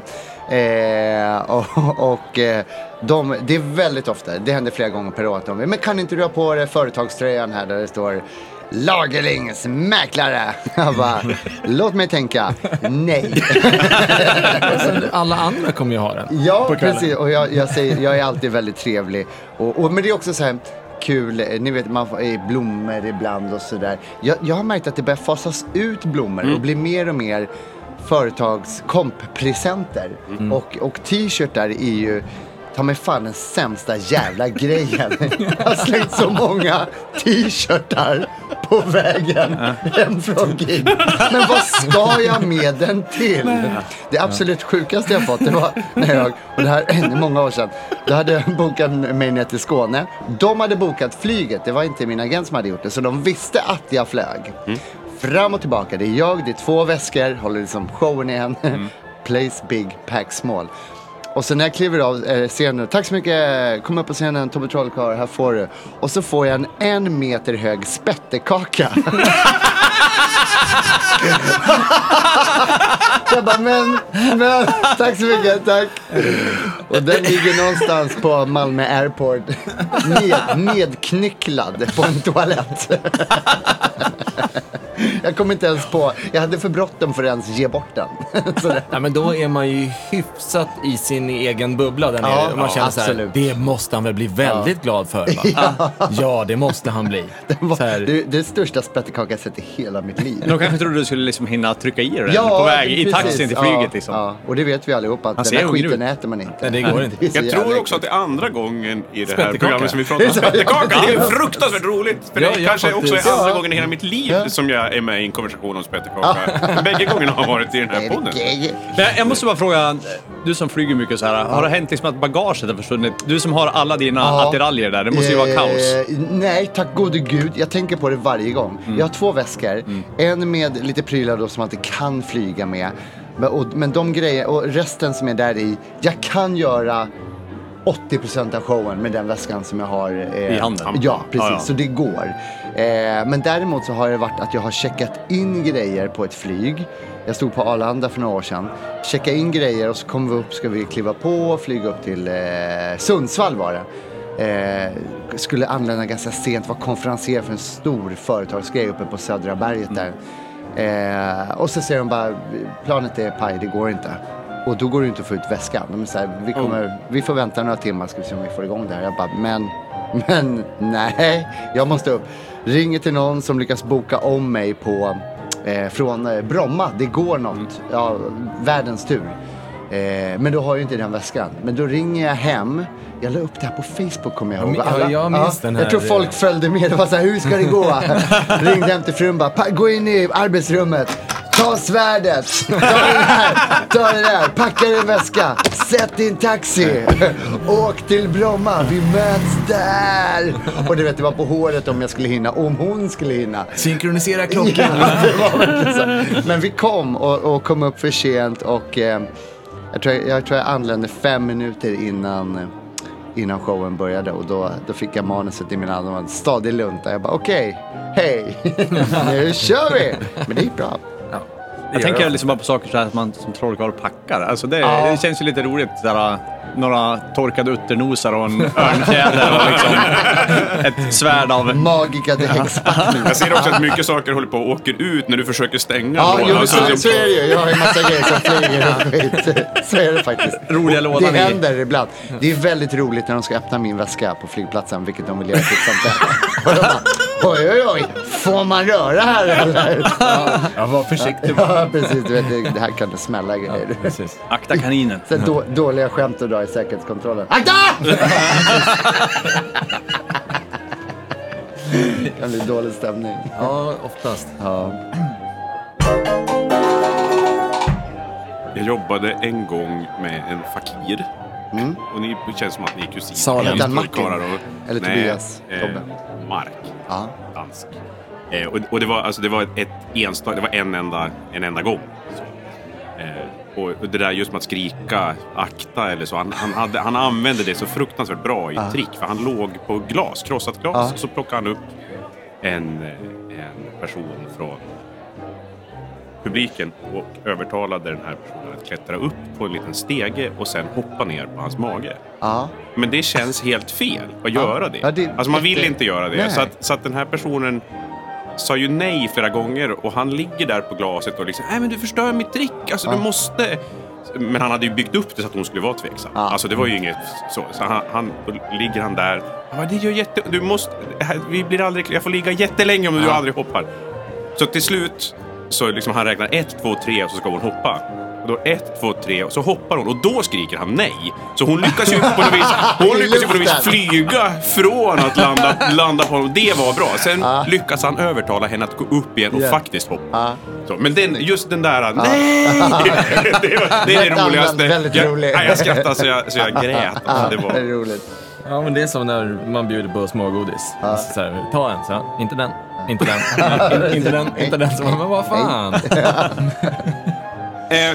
Eh, och och eh, de, det är väldigt ofta, det händer flera gånger per år att de men kan inte du ha på dig företagströjan här där det står Lagerlings mäklare. *laughs* Jag bara, låt mig tänka, nej. *laughs* Alla andra kommer ju ha den. Ja, precis. Och jag, jag, säger, jag är alltid väldigt trevlig. Och, och, men det är också så här kul, eh, ni vet man får eh, blommor ibland och sådär. Jag, jag har märkt att det börjar fasas ut blommor och blir mer och mer företagskompresenter. Och, och t-shirtar är ju ta mig fan den sämsta jävla grejen. *laughs* Jag har slängt så många t-shirtar på vägen hem från gig. Men vad ska jag med den till? Det absolut sjukaste jag fått det var när jag, och det här är många år sedan, då hade jag bokat mig ner till Skåne. De hade bokat flyget, det var inte min agent som hade gjort det, så de visste att jag flög. Fram och tillbaka, det är jag, det är två väskor, håller liksom showen igen. *laughs* Place big, pack small. Och så när jag kliver av eh, scenen, tack så mycket, kom upp på scenen, Tobbe Trollkarl, här får du. Och så får jag en en meter hög spettekaka. *laughs* jag bara, men, men, tack så mycket, tack. Och den ligger någonstans på Malmö Airport, *laughs* ned, nedknycklad på en toalett. *laughs* Jag kom inte ens på, jag hade för bråttom för att ens ge bort den. *laughs* Det, Ja, men då är man ju hyfsat i sin egen bubbla där nere. Ja, man ja, känner så här, det måste han väl bli väldigt glad för. Va? *laughs* Ja. det måste han bli. det var Så här, det, det är största spettekaka jag sett i hela mitt liv. De kanske trodde du skulle liksom hinna trycka i dig den på väg i precis. taxin till flyget. Ja, liksom. ja. Och det vet vi allihopa att Han den ser här skiten äter man inte. Nej, det går inte. så Jag tror också att det är andra gången i det här programmet som vi pratar om Ja, ja, spettekaka. Det är fruktansvärt roligt. För Ja, det kanske också är andra Ja. gången i hela mitt liv Ja. som jag är med i en konversation om spettekaka. Bägge gångerna har varit i den här podden. Men jag måste bara fråga, du som flyger mycket så här, har det hänt liksom att bagaget har försvunnit? Du som har alla dina Ja. attiraljer där, det måste ju vara kaos. Eh, nej, tack gode gud. Jag tänker på det varje gång. Mm. Jag har två väskor. En med lite prylar då som man inte kan flyga med. Men, och, men de grejer, och resten som är där i, jag kan göra 80% av showen med den väskan som jag har. eh, I handen? Ja, precis. Ja, ja. Så det går. Eh, men däremot så har det varit att jag har checkat in grejer på ett flyg. Jag stod på Arlanda för några år sedan. Checka in grejer och så kom vi upp, ska vi kliva på och flyga upp till eh, Sundsvall var det. Eh, skulle anlända ganska sent, var konferenser för en stor företagsgrej uppe på Södra berget där. Eh, och så säger de bara, planet är paj, det går inte. Och då går det inte att få ut väskan. De är så här, vi, kommer, vi får vänta några timmar ska vi se om vi får igång det här. Jag bara, men, men nej, jag måste upp. Ringer till någon som lyckas boka om mig på, eh, från eh, Bromma. Det går något, ja, världens tur. Eh, men då har jag ju inte den väskan. Men då ringer jag hem. Jag la upp det här på Facebook kommer jag ihåg. Ja, ja, jag minns den här, Jag tror folk eh, följde med. Det var så här, hur ska det gå? *laughs* Ringde hem till frun bara, "Pa- gå in i arbetsrummet. Ta svärdet, ta det där, ta det där, packa din väska, sätt din taxi, åk till Bromma, vi möts där. Och du vet, det var på håret om jag skulle hinna, om hon skulle hinna. Synkronisera klockan. Ja. Men vi kom och, och kom upp för sent och eh, jag, tror, jag tror jag anlände fem minuter innan, eh, innan showen började och då, då fick jag manuset i min hand och en stadig lunta. Jag bara okej, hej, *laughs* nu kör vi! Men det gick bra. Jag tänker liksom bara på saker så här att man som trollkarl packar. Alltså det, Ja. det känns ju lite roligt. Där, några torkade utternosar och en örnfjäder och liksom *laughs* ett svärd av... Magica the häxpackning. Jag ser också att mycket saker håller på och åker ut när du försöker stänga Ja, lådan. jo, men Alltså, så, det- så är det ju. Jag har ju massa grejer som flyger och skit. Så är det faktiskt. Roliga Och lådan Det i. händer ibland. Det är väldigt roligt när de ska öppna min väska på flygplatsen, vilket de vill göra titt *laughs* bara, oj, oj, oj, får man röra här eller? Ja, var försiktig. Ja, precis. Du vet, det- det här kan det smälla grejer. Precis. Akta kaninen. Så då, dåliga skämt att dra i säkerhetskontrollen. Akta! *laughs* Det kan bli dålig stämning. Ja, oftast. Ja. Jag jobbade en gång med en fakir. Och ni det känns som att ni är kusiner. Salem. Han Martin? och- Eller Nej, Tobias? eh, Tobbe? Mark. Ja. dansk. Eh, och, och det var, alltså, det var ett enstaka, det var en enda, en enda gång. Så. Eh, och, och det där just med att skrika akta eller så, han, han, hade, han använde det så fruktansvärt bra i trick. För han låg på glas, krossat glas, Ja. och så plockade han upp en, eh, en person från publiken och övertalade den här personen att klättra upp på en liten stege och sen hoppa ner på hans mage. Ja. Men det känns helt fel att göra det. Ja, det- alltså man vill inte göra det. Nej. Så att, så att den här personen sa ju nej flera gånger och han ligger där på glaset och liksom, nej men du förstör mitt trick, alltså du måste. Men han hade ju byggt upp det så att hon skulle vara tveksam. Ja. Alltså det var ju inget så. Så han, han ligger han där. Bara, det gör jätte... Du måste... Vi blir aldrig... Jag får ligga jättelänge om du aldrig hoppar. Så till slut så liksom han räknar ett, två, tre och så ska hon hoppa. Och då ett, två, tre och så hoppar hon och då skriker han nej. Så hon lyckas ju på något vis, *laughs* hon lyckas ju på något vis flyga från att landa, *laughs* landa på honom. Det var bra. Sen lyckas han övertala henne att gå upp igen och Ja. faktiskt hoppa. Ja. Så, men den, just den där, nej! *laughs* det, var, det är det roligaste. väldigt jag, rolig. nej, jag skrattade så jag, så jag grät. Alltså, det var, roligt. Ja, men det är som när man bjuder på smågodis. Så här, ta en, så här, inte den, inte den, *laughs* in, inte den, inte den. Så man, men vad fan. *laughs* eh,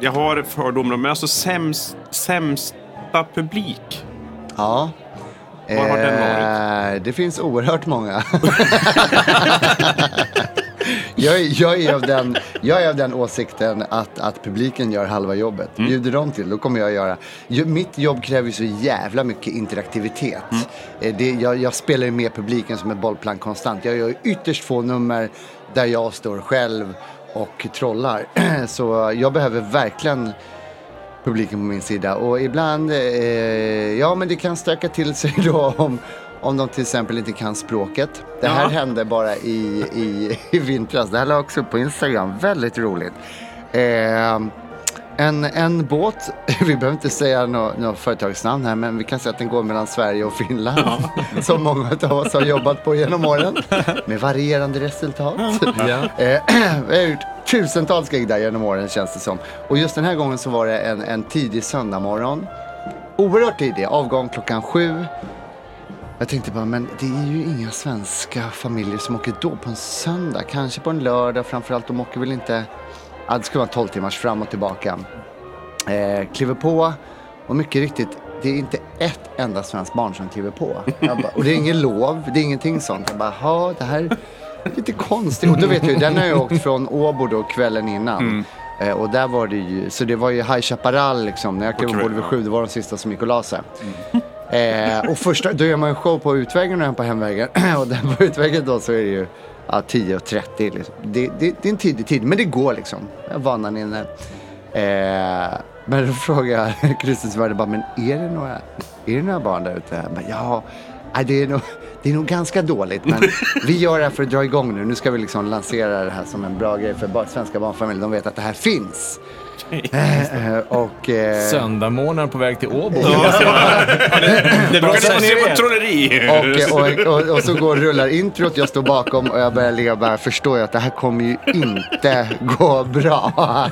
jag har fördomar, men alltså sämst, sämsta publik. Ja. Var har den varit? Eh, Det finns oerhört många. *laughs* jag, är, jag, är av den, jag är av den åsikten att, att publiken gör halva jobbet. Mm. Bjuder de till, då kommer jag göra. Mitt jobb kräver ju så jävla mycket interaktivitet. Mm. Eh, Det, jag, jag spelar ju med publiken som ett bollplank konstant. Jag gör ytterst få nummer där jag står själv och trollar. *clears throat* Så jag behöver verkligen publiken på min sida. Och ibland, eh, ja men det kan stöka till sig *laughs* då om, om de till exempel inte kan språket. Det här Ja. hände bara i, i, i vintras. Det här la jag också upp på Instagram. Väldigt roligt. Eh, en, en båt, *laughs* vi behöver inte säga något nå företagsnamn här, men vi kan säga att den går mellan Sverige och Finland. *laughs* Som många av oss har jobbat på genom åren. Med varierande resultat. Ja. *laughs* Eh, *clears throat* Vi har gjort tusentals gig där genom åren känns det som. Och just den här gången så var det en, en tidig söndagmorgon. Oerhört tidig, avgång klockan sju. Jag tänkte bara, men det är ju inga svenska familjer som åker då på en söndag. Kanske på en lördag framförallt. De åker väl inte, ja, det skulle vara 12 timmars fram och tillbaka. Eh, kliver på och mycket riktigt, det är inte ett enda svenskt barn som kliver på. Bara, och det är ingen lov, det är ingenting sånt. Jag bara, ha det här är lite konstigt. Och då vet jag, den har jag åkt från Åbo då kvällen innan. Eh, och där var det ju, så det var ju High Chaparral liksom. När jag klev vid ja. sju, det var de sista som gick och la sig. Eh, och första, då gör man en show på utvägen och en på hemvägen. *clears throat* och den på utvägen då så är det ju ja, 10.30. Liksom. Det, det, det är en tidig tid, men det går liksom. Vanan inne. Eh, men då frågar jag *laughs* Kristens värde bara, men är det några, är det några barn där ute? Bara, ja, det är nog, det är nog ganska dåligt, men *laughs* vi gör det här för att dra igång nu. Nu ska vi liksom lansera det här som en bra grej för svenska barnfamiljer. De vet att det här finns. Eh, *laughs* eh, och, eh, Söndagmorgon på väg till Åbo. *laughs* Det bra kan ni få se på trolleri. Och, och, och, och så går rullar introt, jag står bakom och jag börjar le och bara förstår jag att det här kommer ju inte gå bra. *laughs*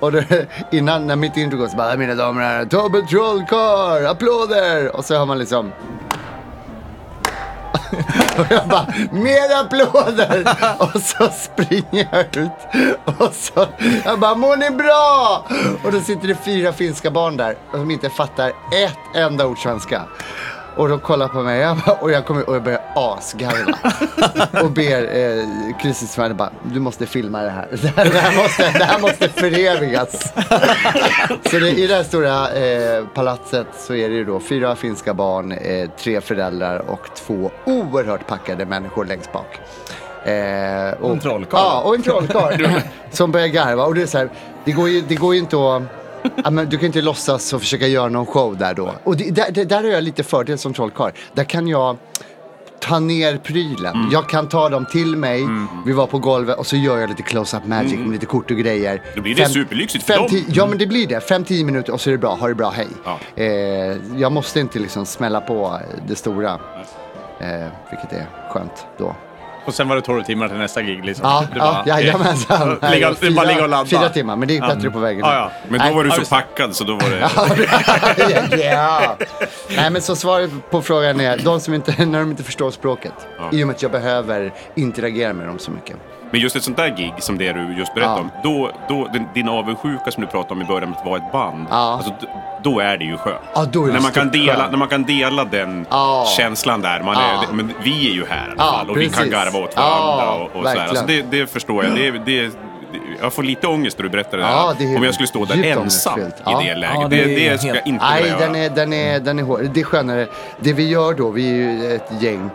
och då, innan, när mitt intro går så bara, mina damer och herrar, Tobbe Trollkarl, applåder! Och så har man liksom och jag bara, mer applåder! Och så springer jag ut. Och så, jag bara, mår ni bra? Och då sitter det fyra finska barn där som inte fattar ett enda ord svenska. Och de kollar på mig jag bara, och, jag kommer, och jag börjar asgarva. *laughs* Och ber eh, Kristus Svärd bara, du måste filma det här. Det här, det här, måste, det här måste förevigas. Så det, i det här stora eh, palatset så är det ju då fyra finska barn, eh, tre föräldrar och två oerhört packade människor längst bak. Eh, och, en trollkarl. Ja, och en trollkarl. *laughs* som börjar garva. Och det är så här, det går ju, det går ju inte att... Ja, men du kan inte låtsas och försöka göra någon show där då. Och det, där, det, där har jag lite fördel som trollkarl. Där kan jag ta ner prylen. Mm. Jag kan ta dem till mig, vi var på golvet och så gör jag lite close-up magic med lite kort och grejer. Mm. Då blir det superlyxigt för fem, dem. Ja men det blir det. 5-10 minuter och så är det bra, ha det bra, hej. Ja. Eh, jag måste inte liksom smälla på det stora. Eh, vilket är skönt då. Och sen var det 12 timmar till nästa gig liksom. Ja, Det ja, bara- jajamensan. *laughs* Ligga- det är bara ligga och ladda. Fyra timmar, men det gick bättre på vägen. Ja, ja. Men då Nej. var du Ja, så packad så då var det... *laughs* ja. Nej men så svaret på frågan är, de som inte, när de inte förstår språket. I och med att jag behöver interagera med dem så mycket. Men just ett sånt där gig som det du just berättade Ja. om. Då, då, din, din avundsjuka som du pratade om i början med att vara ett band. Ja. Alltså, d- då är det ju skönt. Ja, då är det när, man kan stort dela, skönt. när man kan dela den Ja. känslan där. Man Ja. är, men vi är ju här i alla Ja, fall. Och vi kan precis. garva åt Ja, varandra. och, och sådär. Alltså, det, det förstår jag. Det, det, det, jag får lite ångest när du berättar det där. Ja, det är om jag skulle stå där djupt ensam i ångestfyllt. Ja. det läget. Ja, det, det det, är ska jag helt- inte Nej, vilja den göra. är, den, är, den är hård. Det är skönare. Det vi gör då, vi är ju ett gäng.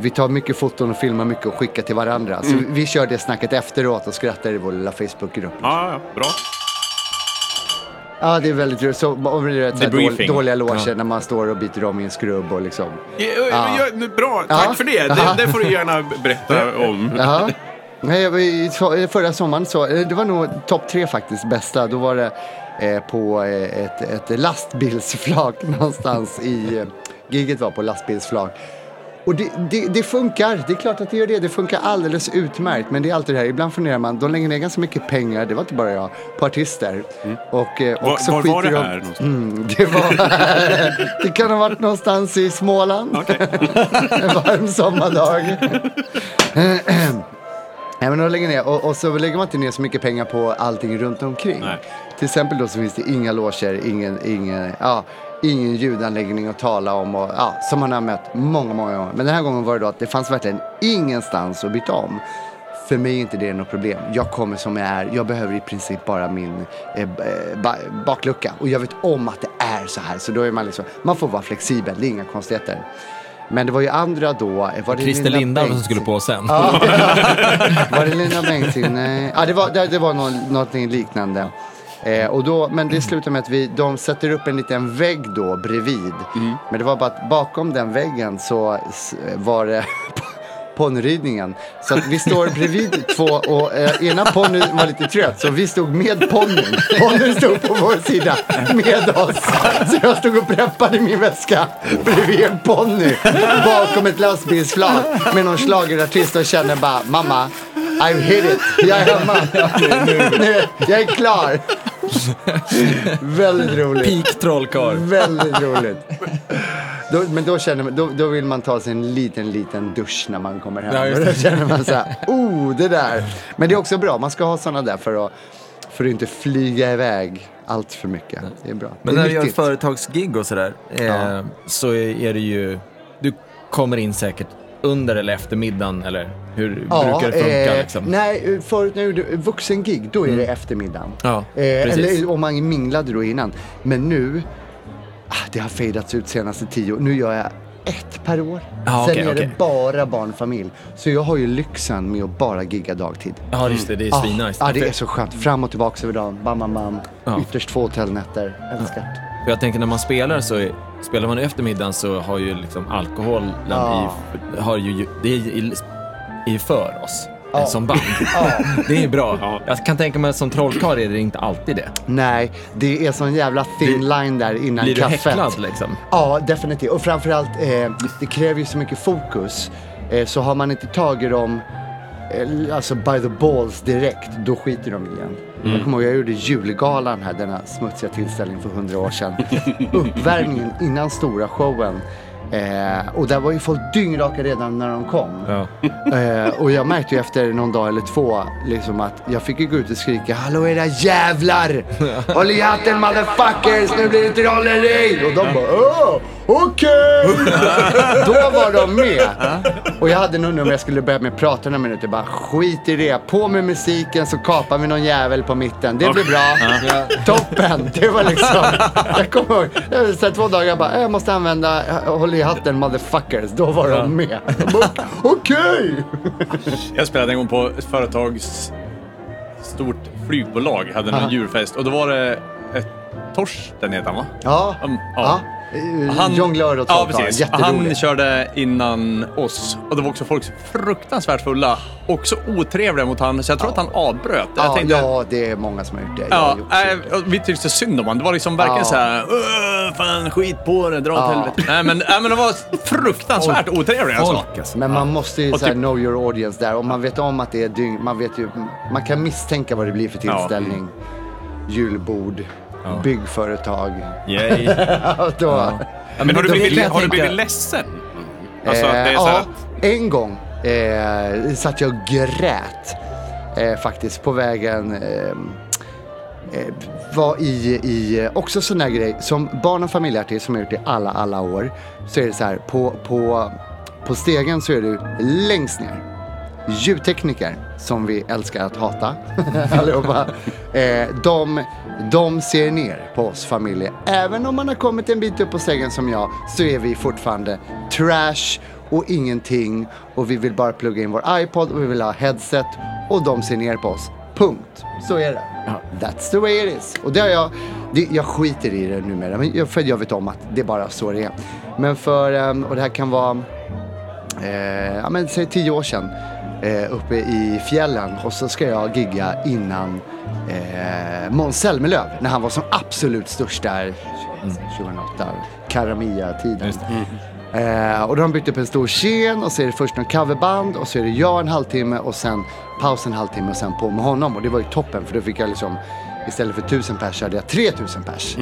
Vi tar mycket foton och filmar mycket och skickar till varandra. Så vi kör det snacket efteråt och skrattar i vår lilla Facebookgrupp. Ja, ja, bra. Ja, det är väldigt roligt. Så, och det är Debriefing. dål, dåliga loger när man står och byter om i en skrubb och liksom. Ja, ja, ja, bra, tack Ja. för det. det. Det får du gärna berätta om. Jaha. Nej, förra sommaren så, eh, det var nog topp tre faktiskt bästa. Då var det eh, på eh, ett, ett lastbilsflak *laughs* någonstans i, eh, giget var på lastbilsflak. Och det, det, det funkar, det är klart att det gör det. Det funkar alldeles utmärkt. Men det är alltid det här, ibland funderar man, de lägger ner ganska mycket pengar, det var inte bara jag, på artister. Och, eh, Var, så var var det de- här någonstans? Mm, det, var, *laughs* det kan ha varit någonstans i Småland. *laughs* en varm sommardag. *clears throat* Nej, men de lägger ner, och, och så lägger man inte ner så mycket pengar på allting runt omkring. Nej. Till exempel då så finns det inga loger, ingen, ingen, ja, ingen ljudanläggning att tala om. Och, ja, som man har mött många, många gånger. Men den här gången var det då att det fanns verkligen ingenstans att byta om. För mig är inte det något problem. Jag kommer som jag är. Jag behöver i princip bara min eh, ba baklucka. Och jag vet om att det är så här. Så då är man liksom, man får vara flexibel. Det är inga konstigheter. Men det var ju andra då. Var det Christer Linda Lindahl som skulle på sen. Ja, *laughs* var det Lina Bengtzing? Nej. Ja, det var, det, det var nå, någonting liknande. Eh, och då, men det slutar med att vi, de sätter upp en liten vägg då bredvid. Men det var bara att bakom den väggen så var det *laughs* ponnyridningen. Så att vi står bredvid *laughs* två och eh, ena ponnyn var lite trött så vi stod med ponnyn. Ponnyn stod på vår sida med oss. Så jag stod och preppade min väska bredvid en ponny bakom ett lastbilsflak med någon schlagerartist och känner bara mamma I've hit it, jag är hemma. Nu, jag är klar. *laughs* Väldigt roligt. Peak trollkarl. Väldigt *laughs* roligt. Då, men då, känner man, då, då vill man ta sig en liten, liten dusch när man kommer hem. Ja, då känner man så här, oh, det där. Men det är också bra, man ska ha sådana där för att, för att inte flyga iväg allt för mycket. Det är bra. Men det är när du gör företagsgig och sådär, eh, Ja. så är är det ju, du kommer in säkert under eller efter middagen eller hur brukar det funka eh, liksom? Nej, förut när jag gjorde vuxengig, då är det eftermiddagen. Ja, eh, eller om man minglade då innan. Men nu, ah, det har fejdats ut senaste tio Nu gör jag ett per år. Ja, Sen okej, är okej. det bara barnfamilj. Så jag har ju lyxen med att bara gigga dagtid. Ja, just det, det är Ah, svinnice. Ja, det är så skönt. Fram och tillbaka över dagen. Bam, bam, bam. Ja. Ytterst två hotellnätter. Älskar. För jag tänker när man spelar så, är, spelar man i eftermiddagen så har ju liksom alkoholen Ja. i, har ju, det är i, i för oss. Ja. Som band. *laughs* Det är bra. Ja. Jag kan tänka mig att som trollkarl är det inte alltid det. Nej, det är sån jävla thin line där innan Blir du kaffet. häcklad liksom? Ja, definitivt. Och framförallt, eh, det kräver ju så mycket fokus. Eh, så har man inte tagit dem eh, alltså by the balls direkt, då skiter de igen. Mm. Jag kommer ihåg, jag gjorde julgalan här, denna smutsiga tillställning för hundra år sedan. *laughs* Uppvärmningen innan stora showen. Eh, och där var ju folk dyngraka redan när de kom. Ja. *laughs* Eh, och jag märkte ju efter någon dag eller två liksom att jag fick ju gå ut och skrika Hallå era jävlar! *laughs* Håll i hatten motherfuckers, nu blir det trolleri! Och de bara Åh, okej! *laughs* Då var de med. Och jag hade nog nummer jag skulle börja med att prata några minuter. Bara skit i det. På med musiken så kapar vi någon jävel på mitten. Det blir bra. Toppen. Det var liksom. Jag kommer ihåg. Jag här två dagar jag bara. Jag måste använda håll i hatten motherfuckers. Då var de med. Okej. Jag spelade en gång på ett företags stort flygbolag, hade någon djurfest och då var det ett Torsten heter han va? Ja. Um, Ja. ja. Han, Jonglör och Ja, precis. Han körde innan oss och det var också folk fruktansvärt fulla. Också otrevliga mot han så jag tror att han avbröt. Jag Ja, tänkte, ja, det är många som har gjort det. Ja, gjort det. äh, vi tyckte synd om honom. Det var liksom verkligen Ja. så här, "Åh, fan skit på det, dra åt Ja. helvete. Nej men, nej, men de var fruktansvärt otrevliga alltså. Alltså. Men man måste ju Och så här, typ- know your audience där. Om man vet om att det är dygn, man vet ju, man kan misstänka vad det blir för tillställning. Julbord, byggföretag. Yay. *laughs* Då, Men har du blivit, har du blivit ledsen? Alltså att det är Eh, ja, att, en gång eh, satt jag och grät eh, faktiskt på vägen. Eh, eh, var i, i också sån där grej som barn och familjeartist som jag gjort i alla, alla år. Så är det så här, på, på, på stegen så är du längst ner. Ljudtekniker, som vi älskar att hata *laughs* allihopa, *laughs* eh, de, de ser ner på oss familjer. Även om man har kommit en bit upp på stegen som jag, så är vi fortfarande trash och ingenting. Och vi vill bara plugga in vår iPod och vi vill ha headset och de ser ner på oss. Punkt. Så är det. That's the way it is. Och det har jag, det, jag skiter i det numera, för jag vet om att det är bara så det är. Men för, ehm, och det här kan vara eh, ja, men, säg tio år sedan eh, uppe i fjällen och så ska jag gigga innan eh, Måns Zelmerlöw när han var som absolut störst där 2008, Karamia-tiden. Eh, och då har de byggt upp en stor scen och så är det först någon coverband och så är det jag en halvtimme och sen paus en halvtimme och sen på med honom. Och det var ju toppen för då fick jag liksom istället för tusen pers hade jag 3000 pers.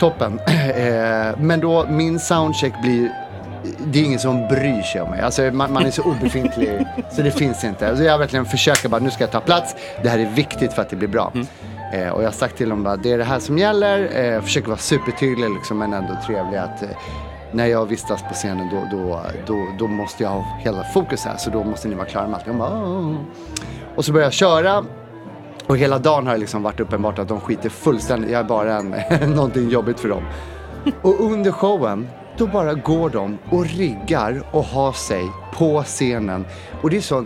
Toppen. *clears throat* Eh, men då min soundcheck blir det är ingen som bryr sig om mig. Alltså, man, man är så obefintlig *laughs* så det finns inte. Alltså, jag verkligen försöker bara, nu ska jag ta plats. Det här är viktigt för att det blir bra. Eh, och jag har sagt till dem bara, det är det här som gäller. Eh, jag försöker vara supertydlig liksom, men ändå trevlig. Att, eh, när jag vistas på scenen då, då, då, då måste jag ha hela fokus här. Så då måste ni vara klara med allt. Bara, "Åh." och så börjar jag köra. Och hela dagen har det liksom varit uppenbart att de skiter fullständigt. Jag är bara en, *laughs* någonting jobbigt för dem. Och under showen, då bara går de och riggar och har sig på scenen. Och det är så,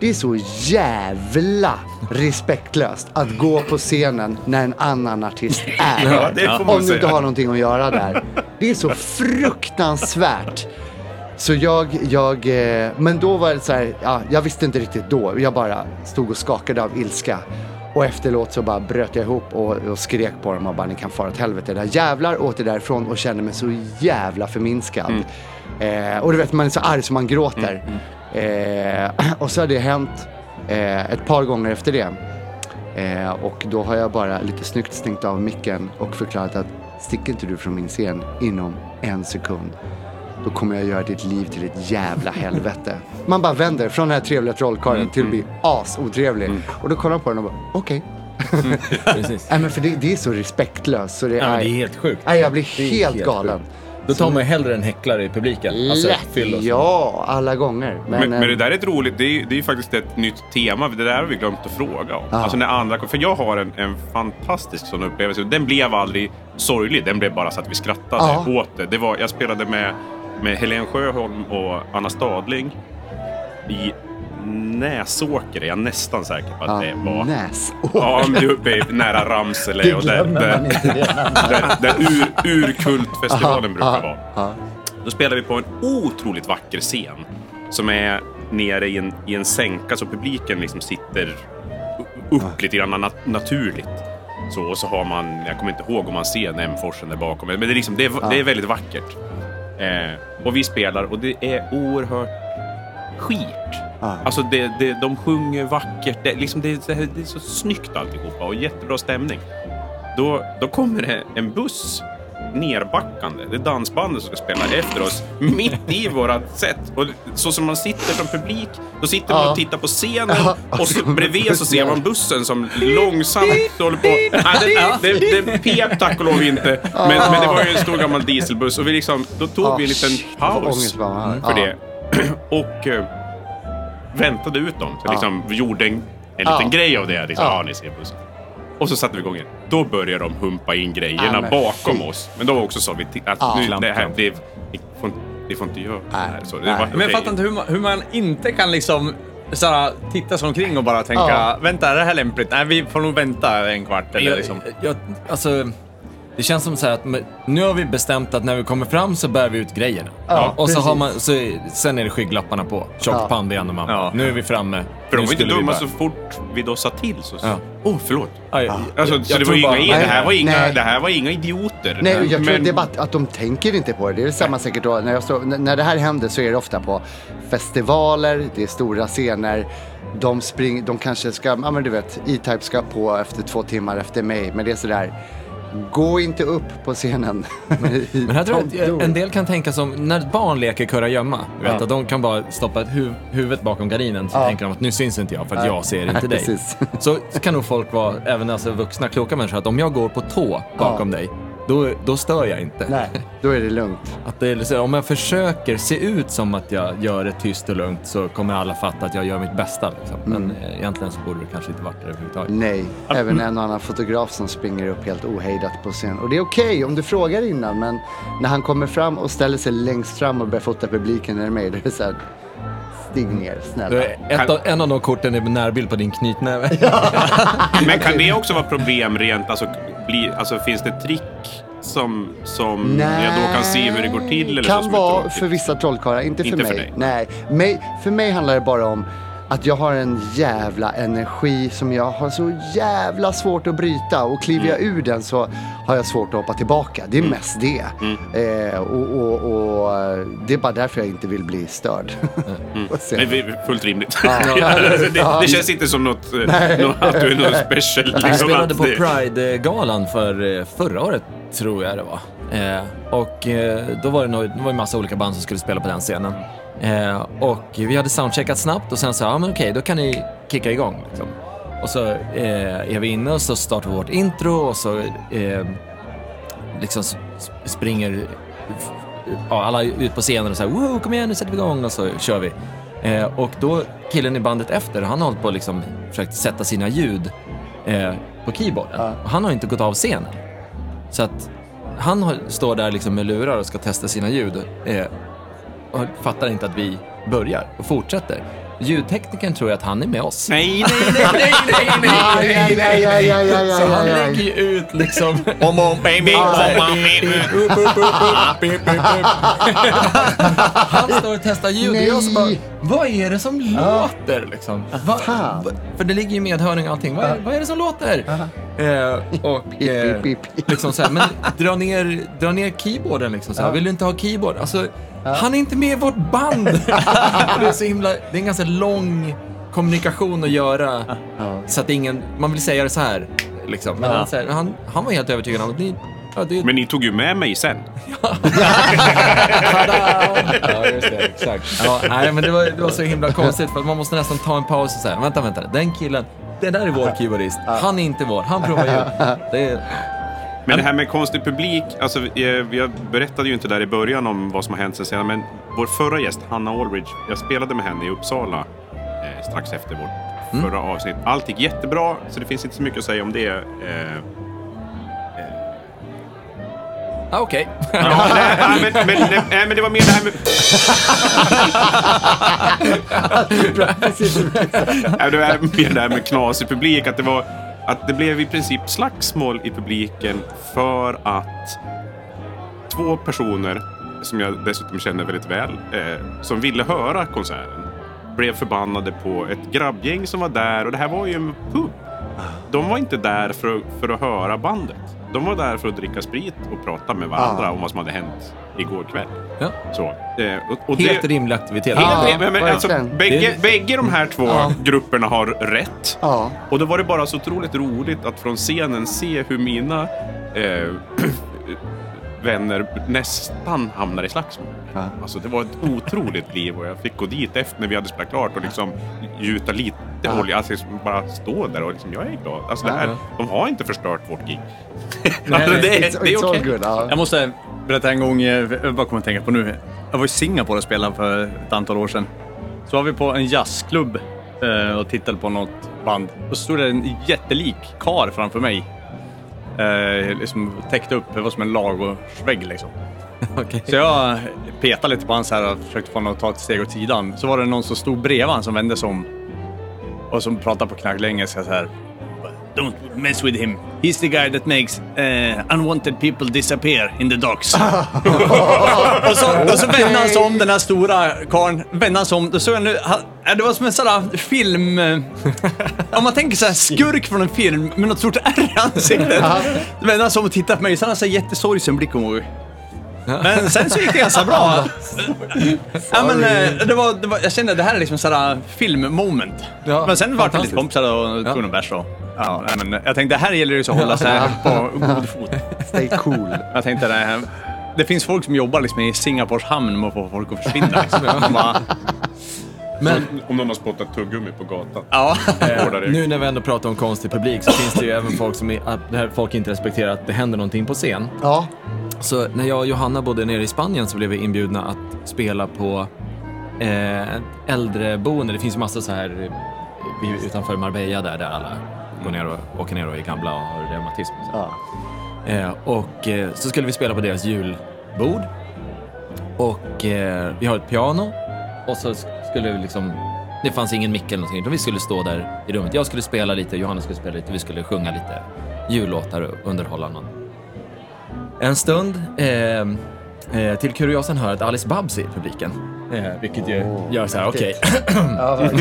det är så jävla respektlöst att gå på scenen när en annan artist *laughs* är Ja, Om du inte har någonting att göra där. Det är så fruktansvärt. Så jag, jag, eh, men då var det så här, ja, jag visste inte riktigt då. Jag bara stod och skakade av ilska. Och efteråt så bara bröt jag ihop och, och skrek på dem och bara ni kan fara åt helvete. Där jävlar åkte därifrån och kände mig så jävla förminskad. Eh, och du vet man är så arg så man gråter. Eh, *clears throat* och så har det hänt eh, ett par gånger efter det. Eh, och då har jag bara lite snyggt stängt av micken och förklarat att sticker inte du från min scen inom en sekund då kommer jag göra ditt liv till ett jävla helvete. Man bara vänder från den här trevliga trollkarlen till att bli asotrevlig. Och då kollar man på den och bara, okej. *laughs* Precis. Nej men för det, det är så respektlöst så det, Ja, men är, det är helt sjukt. nej, jag blir Det helt, helt galen. sjukt. Då tar man ju hellre en häcklare i publiken. Alltså Lätt, ja, alla gånger. Men, Men, men det eh, där är ett roligt, det är, det är ju faktiskt ett nytt tema. Det där har vi glömt att fråga om. Alltså när andra, för jag har en, en fantastisk sån upplevelse. Den blev aldrig sorglig, den blev bara så att vi skrattade Ja. åt det. det var, jag spelade med, med Helen Sjöholm och Anna Stadling i Näsåker, är jag nästan säker på att ja, det var. Näs. Ja, men det är uppe i, nära Ramsele. Och där, där, där, där ur, urkultfestivalen brukar Ja, vara. ja. Då spelar vi på en otroligt vacker scen. Som är nere i en, i en sänka så publiken liksom sitter upp lite grann nat- naturligt. Så, och så har man, jag kommer inte ihåg om man ser Nämforsen där bakom. Men det är, liksom, det är, det är väldigt vackert. Eh, och vi spelar och det är oerhört skirt. Ja. Alltså det, det, de sjunger vackert. Det, liksom, det, är- det är så snyggt alltihopa och jättebra stämning. Då, då kommer det en buss nerbackande. Det är dansbandet som ska spela efter oss mitt i vårat set. Och så som man sitter som publik, då sitter man och tittar på scenen och så bredvid så ser man bussen som långsamt håller på. Nej, det, det, det pep tack och lov inte. Men, men det var ju en stor gammal dieselbuss och vi liksom, då tog vi en liten paus för det. *clears throat* Och eh, väntade ut dem. Så liksom, vi gjorde en, en liten grej av det. Liksom, ja. ni ser bussen. Och så satte vi igång igen. Då började de humpa in grejerna men bakom fy. oss. Men då också sa vi att Ja. nu, det här, det, vi får, inte- vi får inte göra det här. Nej. Så det Nej. var Men jag fattar inte hur man, hur man inte kan liksom såhär, titta sig omkring och bara tänka, Ja. vänta är det här lämpligt? Nej, vi får nog vänta en kvart eller Jag, liksom. jag, alltså, det känns som så här att nu har vi bestämt att när vi kommer fram så bär vi ut grejerna. Ja, och så har man, så, sen är det skygglapparna på. Tjockt Ja. pannben och man Ja. nu är vi framme. För de var inte dumma så fort vi då sa till. Så, så. Ja. Oh, förlåt. Ja, Alltså, jag- så jag det, var ju bara- inga, det, här var inga, Nej. det här var inga idioter. Nej, jag tror Men- att det är bara att, de tänker inte på det. Det är samma säkert då, när, jag när- när det här händer så är det ofta på festivaler, det är stora scener. De, spring, de kanske ska, ja men du vet, E-Type ska på efter två timmar efter mig. Men det är sådär, gå inte upp på scenen. Men här tror jag *laughs* en del kan tänka som när barn leker kurragömma. Du vet Ja. att de kan bara stoppa huv, huvudet bakom gardinen så Ja. tänker de att nu syns inte jag för att jag ser inte dig. Så kan nog folk vara, även alltså vuxna kloka människor, att om jag går på tå bakom dig, då, då stör jag inte. Nej, då är det lugnt. *laughs* Att det är, om jag försöker se ut som att jag gör det tyst och lugnt så kommer alla fatta att jag gör mitt bästa. Liksom. Men Mm. eh, egentligen så borde det kanske inte varit det överhuvudtaget. Nej, även en och annan fotograf som springer upp helt ohejdat på scen. Och det är okej om du frågar innan, men när han kommer fram och ställer sig längst fram och börjar fota publiken när mig, då är det så här, stig ner, snälla. Ett av, en av de korten är närbild på din knytnäve. *laughs* Men kan det också vara problem rent, alltså, bli, alltså finns det trick som, som jag då kan se hur det går till? Eller så kan är vara för vissa trollkarlar, inte för Inte mig. för dig. Nej, mig, för mig handlar det bara om att jag har en jävla energi som jag har så jävla svårt att bryta och kliver jag Mm. ur den så har jag svårt att hoppa tillbaka. Det är mest det. Mm. Eh, och, och, och det är bara därför jag inte vill bli störd. *laughs* Nej, vi- fullt rimligt. Ja. *laughs* Det, det känns inte som något, eh, något att du är något special. Vi Liksom, spelade att på Pride-galan för eh, förra året, tror jag det var. Eh, och eh, då var det, nog, det var en massa olika band som skulle spela på den scenen. Eh, och vi hade soundcheckat snabbt och sen sa ja men okej, då kan ni kicka igång. Liksom. Och så eh, är vi inne och så startar vi vårt intro och så eh, liksom springer ja, alla ut på scenen och säger wow, kom igen nu sätter vi igång och så kör vi. Eh, och då killen i bandet efter, han har hållit på liksom försökt sätta sina ljud eh, på keyboarden. Och han har inte gått av scenen. Så att han har, står där liksom med lurar och ska testa sina ljud eh, och fattar inte att vi börjar och fortsätter. Ljudteknikern tror att han är med oss. Nej, nej, nej, nej, nej, nej, aj, aj, aj, aj, aj, Så han lägger ju ut liksom... Om, om, baby, om, om, Han står och testar ljud och jag så bara, Nej. Vad är det som låter liksom? Va, va, för det ligger ju medhörning och allting. Vad, är- vad är det som låter? Eh, och eh, liksom så här, men dra ner, dra ner keyboarden liksom. Så här. Vill du inte ha keyboard? Alltså, han är inte med i vårt band. *laughs* det, är så himla, det är en ganska lång kommunikation att göra. Så att ingen, man vill säga det så här. Liksom. Men han, så här, han, han var helt övertygad om att ni, ja, det, Men ni tog ju med mig sen. Ja, just det. Exakt. Ja, nej, men det var, det var så himla konstigt för man måste nästan ta en paus och säga, vänta, vänta, den killen, det där är vår keyboardist. Han är inte vår, han provar ljud. Det är, Men det här med konstig publik, alltså, jag, jag berättade ju inte där i början om vad som har hänt sen senare, men vår förra gäst, Hanna Aldridge, jag spelade med henne i Uppsala eh, strax efter vårt förra avsnitt. Allt gick jättebra, så det finns inte så mycket att säga om det. Eh, ah, okej. ja, nej, *laughs* nej, men, men, nej, nej, men det var mer det här med... *laughs* Nej, det var mer det här med knasig publik, att det var att det blev i princip slagsmål i publiken för att två personer som jag dessutom känner väldigt väl, eh, som ville höra konserten, blev förbannade på ett grabbgäng som var där och det här var ju en pub. De var inte där för, för att höra bandet. De var där för att dricka sprit och prata med varandra Ah. om vad som hade hänt igår kväll. Ja. Så, eh, och, och Helt det, rimlig aktivitet. Ja. Helt, men, men, alltså, bägge, Det- bägge de här två Ja. grupperna har rätt. Ja. Och då var det bara så otroligt roligt att från scenen se hur mina eh, *clears throat* vänner nästan hamnar i slagsmål. Ja. Alltså det var ett otroligt liv och jag fick gå dit efter när vi hade spelat klart och liksom gjuta lite Ja. olja. Alltså liksom bara stå där och liksom, jag är glad. Alltså det Ja, här, ja. de har inte förstört vårt gig. Nej, *laughs* alltså, det, är- It's, det är okej. good. Ja. Jag måste berätta en gång, eh, jag bara kommer att tänka på nu. Jag var i Singapore och spelade för ett antal år sedan. Så var vi på en jazzklubb eh, och tittade på något band. Och så stod det en jättelik kar framför mig. Eh, liksom täckte upp, det var som en ladugårdsvägg liksom. *laughs* Okej. Så jag petade lite på honom så här och försökte få honom att ta ett steg åt sidan. Så var det någon som stod bredvid honom som vände sig om och som pratade på knacklig engelska så här. Don't mess with him. He's the guy that makes uh, unwanted people disappear in the docks. *laughs* och, så, och så vände han sig om, den här stora karln. Vände han sig om, då såg jag nu, han, det var som en sån där film... eh, om man tänker så här, skurk från en film med något stort ärr i ansiktet. Då vände han sig om och tittade på mig, så han hade här jättesorgsen blick och men sen så gick det ganska bra. ja, men, eh, det var, det var, jag kände att det här är liksom sådär filmmoment. Ja, men sen var vi lite fantastiskt. kompisar och tog någon bärs och, ja, nej, men Jag tänkte, det här gäller det ju så att hålla sig på god fot. Stay cool. Jag tänkte, det, det finns folk som jobbar liksom i Singapores hamn med att få folk att försvinna. Liksom. Bara, Men Om någon har spottat tuggummi på gatan. ja. Regler. nu när vi ändå pratar om konstig publik så finns det ju även folk som är, att det här folk inte respekterar att det händer någonting på scen. Ja, Så när jag och Johanna bodde nere i Spanien så blev vi inbjudna att spela på eh, äldreboende. Det finns ju massa så här eh, utanför Marbella där, där alla går ner och, åker ner och är gamla och har reumatism. och så. ja. Eh, och eh, så skulle vi spela på deras julbord. Och eh, vi har ett piano. Och så skulle vi liksom... Det fanns ingen mick eller någonting, utan vi skulle stå där i rummet. Jag skulle spela lite, Johanna skulle spela lite, vi skulle sjunga lite jullåtar och underhålla någon. En stund, eh, eh, till kuriosan hör att Alice Babs är i publiken. Eh, vilket ju gör så här, okej, ja *laughs* *laughs*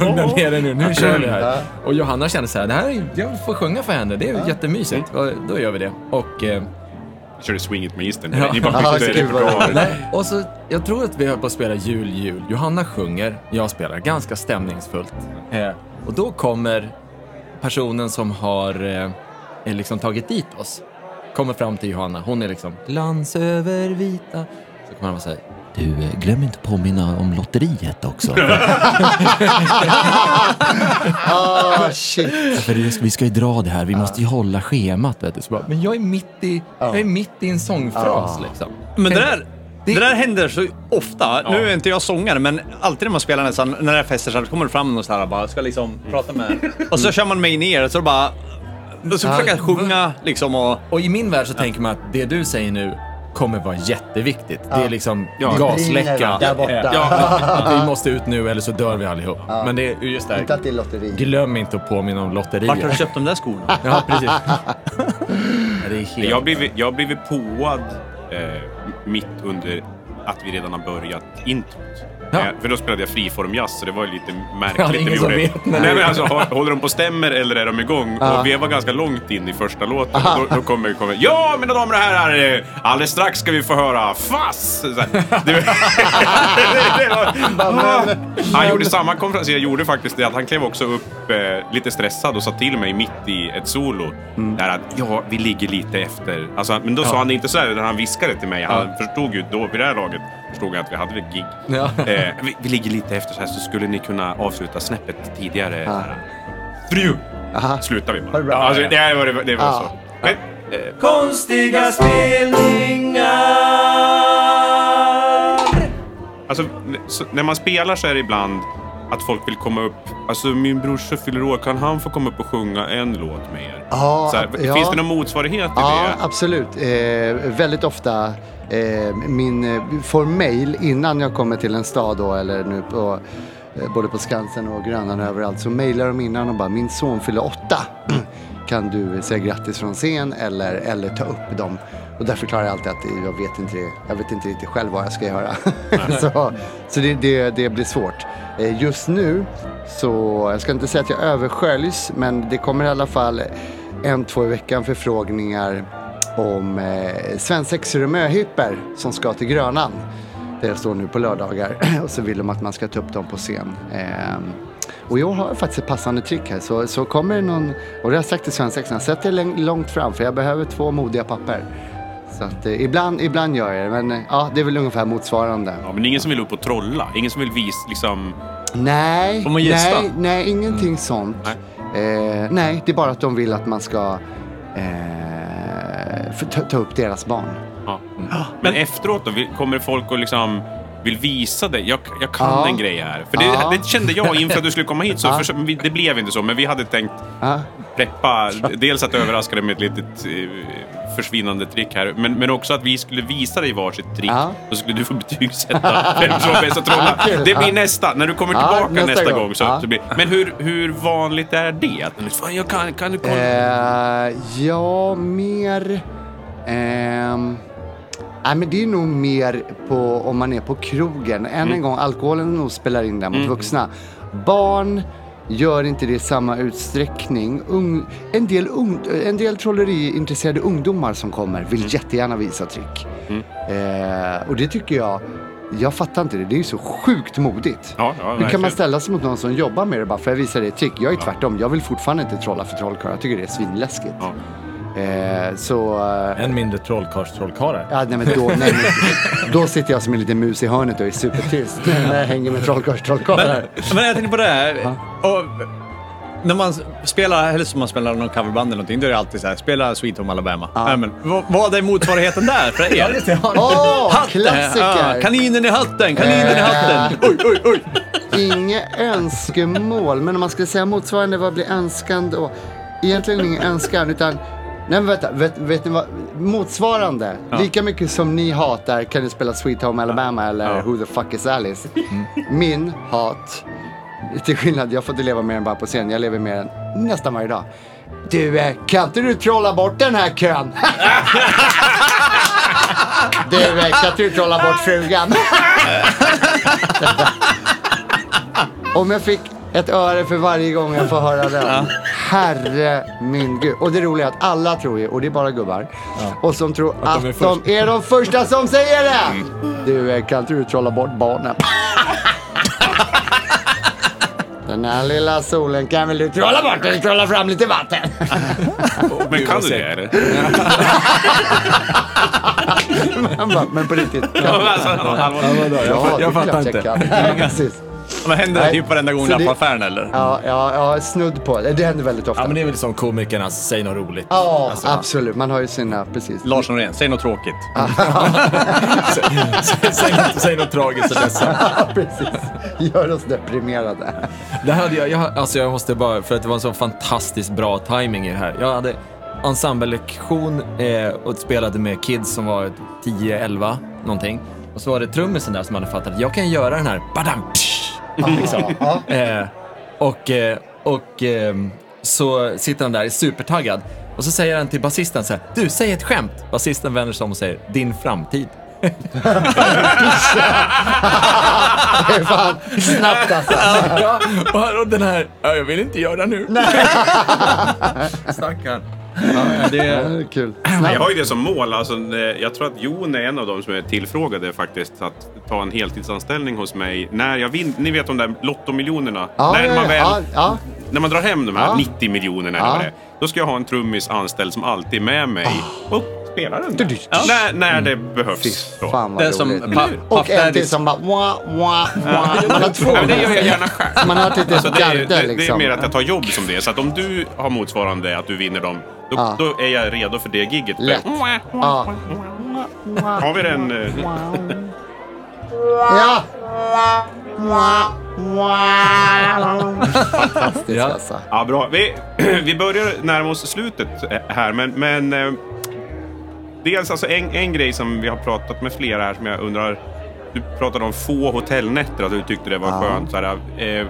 lugna ner dig nu, nu kör vi här. Och Johanna kände så här, det här är, jag får sjunga för henne, det är jättemysigt. Och Då gör vi det. Och... Eh, Körde Swing It Magistern. Ja. Ni bara Ja, bytte repertoar. Nej, och så, jag tror att vi höll på att spela Jul, jul. Johanna sjunger, jag spelar. Ganska stämningsfullt. Eh, och då kommer personen som har eh, liksom tagit dit oss. Kommer fram till Johanna. Hon är liksom glans över vita. Så kommer han och säger du, eh, glöm inte påminna om lotteriet också. *laughs* Ah, shit. För det, vi ska ju dra det här, vi måste ju hålla schemat. Vet du. Så bara, men jag är mitt i, jag är mitt i en sångfras liksom. Men det där, Det- det där händer så ofta. Nu är inte jag sångare, men alltid när man spelar nästan, när det är fester så kommer det fram någon så här bara, ska liksom prata med... *laughs* Och så kör man mig ner, så bara... Och så försöker jag sjunga liksom och... Och i min värld så tänker man att det du säger nu kommer vara jätteviktigt. Det är liksom Ja. gasläcka. Där borta. Ja, vi måste ut nu eller så dör vi allihop. Men det är ju just det Inte att det är lotteri. Glöm inte att påminna om Vart har du köpt de där skorna? *laughs* Ja, precis. *laughs* Det är helt... Jag har blivit, jag har blivit påad eh, mitt under att vi redan har börjat introt. Ja. Eh, för då spelade jag friformjazz så det var ju lite märkligt. Ja, det är ingen som vet Nej det- men alltså, hå- håller de på och stämmer eller är de igång? Ja. Och vi var ganska långt in i första låten. Då, då kommer, kommer Ja mina damer och herrar! eh, Alldeles strax ska vi få höra Fass! Så Det, *laughs* det var, han gjorde samma konferens. Jag gjorde faktiskt det att han klev också upp eh, lite stressad och sa till mig mitt i ett solo. Där att ja, vi ligger lite efter. Alltså, men då sa han det inte så här, utan han viskade till mig. Han förstod ju då, vid det här laget, förstod jag att vi hade ett gig. Ja. Eh, vi, vi ligger lite efter så här, så skulle ni kunna avsluta snäppet tidigare. Här. Fru! Aha. Slutar vi bara. Ja, alltså, det var, det, det var Ja. så. Men, eh, Konstiga spelningar. Alltså, så, när man spelar så är det ibland att folk vill komma upp. Alltså min brorsa fyller år, kan han få komma upp och sjunga en låt med er? Ja, här, ja. Finns det någon motsvarighet till Ja, det? absolut. Eh, väldigt ofta eh, min, eh, får mail innan jag kommer till en stad då, eller nu på eh, både på Skansen och Grönan och överallt så mailar de innan och bara min son fyller åtta. *clears throat* Kan du säga grattis från scen eller, eller ta upp dem? Och där förklarar jag alltid att jag vet inte, jag vet inte riktigt själv vad jag ska göra. *laughs* så så det, det, det blir svårt. Eh, Just nu så, jag ska inte säga att jag översköljs, men det kommer i alla fall en, två i veckan förfrågningar om eh, svensexor och möhippor som ska till Grönan. Där jag står nu på lördagar *clears throat* och så vill de att man ska ta upp dem på scen. Ehm, och jag har faktiskt ett passande tryck här så, så kommer det någon, och det har jag sagt till svensexorna, sätt er långt fram för jag behöver två modiga papper. Så att eh, ibland, ibland gör jag det, men eh, ja, det är väl ungefär motsvarande. Ja, men ingen som vill upp och trolla? Ingen som vill visa liksom... Nej, Får man gästa? nej, nej, ingenting sånt. Nej. Eh, nej, det är bara att de vill att man ska eh, få ta, ta upp deras barn. Ja. Men efteråt då? Kommer folk att liksom vill visa dig. Jag, jag kan Ja. en grej här. För det, Ja. det kände jag inför att du skulle komma hit. Så Ja. för, det blev inte så, men vi hade tänkt Ja. preppa. Dels att överraska dig med ett litet eh, försvinnande trick här. Men, men också att vi skulle visa dig varsitt trick. Ja. Så skulle du få betygsätta vem som var bäst att trolla. Det blir nästa. När du kommer tillbaka nästa nästa, gång. gång. så, så blir, men hur, hur vanligt är det? Att, Fan, jag kan, kan du kolla? Eh, ja, mer... ehm, nej, men det är nog mer på om man är på krogen. Än Mm. en gång, alkoholen nog spelar in där mot vuxna. Barn gör inte det i samma utsträckning. Ung, en, del ung, en del trolleriintresserade ungdomar som kommer vill Mm. jättegärna visa trick. Eh, och det tycker jag, jag fattar inte det. Det är ju så sjukt modigt. Ja, ja, Hur kan man ställa sig mot någon som jobbar med det bara för att visa dig ett trick? Jag är tvärtom. Jag vill fortfarande inte trolla för trollkarlar. Jag tycker det är svinläskigt. Ja. Eh, så... Eh, En mindre trollkarls-trollkarlar. ja, nej, men då, *laughs* nej, men, då sitter jag som en liten mus i hörnet och är supertyst *laughs* när jag hänger med trollkarls trollkarlar. Men jag tänkte på det här. Och när man spelar, eller som man spelar någon coverband eller någonting, då är det alltid så här, spela Sweet Home Alabama. Ja. men, vad, vad är motsvarigheten där för er? *laughs* Åh, Hatten! klassiker! Ja, kaninen i hatten, kaninen i hatten! Oj, oj, oj! Inget önskemål, men om man skulle säga motsvarande, vad blir önskan då? Egentligen ingen önskan, utan Nej men vänta, vet, vet ni vad? Motsvarande. Lika mycket som ni hatar kan ni spela Sweet Home Alabama eller Who the fuck is Alice. Min hat, till skillnad, jag får inte leva mer än bara på scen. Jag lever mer än nästan varje dag. Du, eh, kan inte du trolla bort den här kön? *laughs* du, eh, kan inte du trolla bort frugan? *laughs* Om jag fick ett öre för varje gång jag får höra den. Herre min gud. Och det roliga är att alla tror ju, och det är bara gubbar, och som tror att, de är de är de första som säger det. Du, eh, kan inte du trolla bort barnen? *laughs* Den här lilla solen kan väl du trolla bort eller trolla fram lite vatten? *laughs* Men kan du det *laughs* eller? Men på riktigt. Ja, alltså, allvarligt. Ja, jag det är fattar inte. kan. Ja, precis. Vad händer Nej, typ varenda gång du är det- på affären eller? Ja, ja, ja, snudd på. Det händer väldigt ofta. Ja, men det är väl som komikernas säg något roligt. Ja, Alltså, absolut. Man har ju sina, precis. Lars Norén, säg något tråkigt. *laughs* säg, säg, något, säg något tragiskt och ledsamt. *laughs* Ja, precis. Gör oss deprimerade. Det hade jag, jag, alltså jag måste bara, för att det var en så fantastiskt bra timing i det här. Jag hade ensemblelektion eh, och spelade med kids som var 10-11 någonting. Och så var det trummisen där som hade fattat att jag kan göra den här badam, psh, liksom. Eh, och eh, och ehm, så sitter han där, är supertaggad. Och så säger han till basisten så här, du, säg ett skämt. Basisten vänder sig om och säger, din framtid. *laughs* Det är fan snabbt alltså. ja, och, den här, ja, jag vill inte göra nu. Stackarn. Ja, det, är kul. Jag har ju det som mål. Alltså, eh, jag tror att Jon är en av dem som är tillfrågade faktiskt att ta en heltidsanställning hos mig. När jag vinner, ni vet de där lottomiljonerna. Ja, när, man väl, ja, ja. när man drar hem de här Ja. 90 miljonerna eller Ja. vad det är. Då ska jag ha en trummis anställd som alltid är med mig och spelar den. Du, du, Ja. När, när det behövs. Fy fan vad Den som roligt. pa, Och en till som bara wah, wah, wah. Man har *laughs* två. Det gör jag gärna själv. Man har ett litet Alltså det, är, garde det, det är liksom. mer att jag tar jobb som det. Så att om du har motsvarande att du vinner dem, då, Ja. då är jag redo för det gigget. Lätt. Ja. Har vi den? Ja. Fantastiskt Ja. alltså. Ja, bra. Vi, *clears throat* vi börjar närma oss slutet eh, här, men, men eh, dels alltså en, en grej som vi har pratat med flera här som jag undrar. Du pratade om få hotellnätter, att du tyckte det var Ja. skönt. Så här, eh,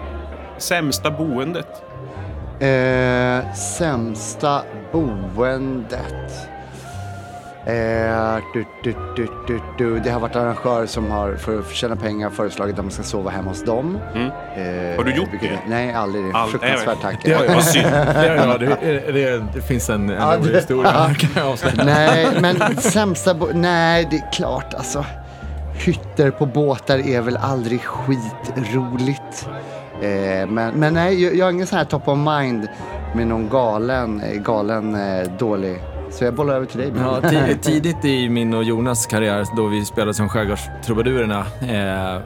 sämsta boendet? Eh, sämsta boendet. Eh, du, du, du, du, du. Det har varit arrangörer som har för att tjäna pengar föreslagit att man ska sova hemma hos dem. Mm. Eh, Har du gjort vilket- det? Nej, aldrig. Det är All- fruktansvärd nej, tanke. Det. Vad synd. *laughs* det, det, det, det finns en, en Ja, rolig historia. Nej, men sämsta bo- Nej, det är klart alltså. Hytter på båtar är väl aldrig skitroligt. Eh, men, men nej, jag, jag har ingen sån här top of mind med någon galen, eh, galen eh, dålig. Så jag bollar över till dig. Ja, tidigt i min och Jonas karriär, då vi spelade som Skärgårdstrubadurerna, eh,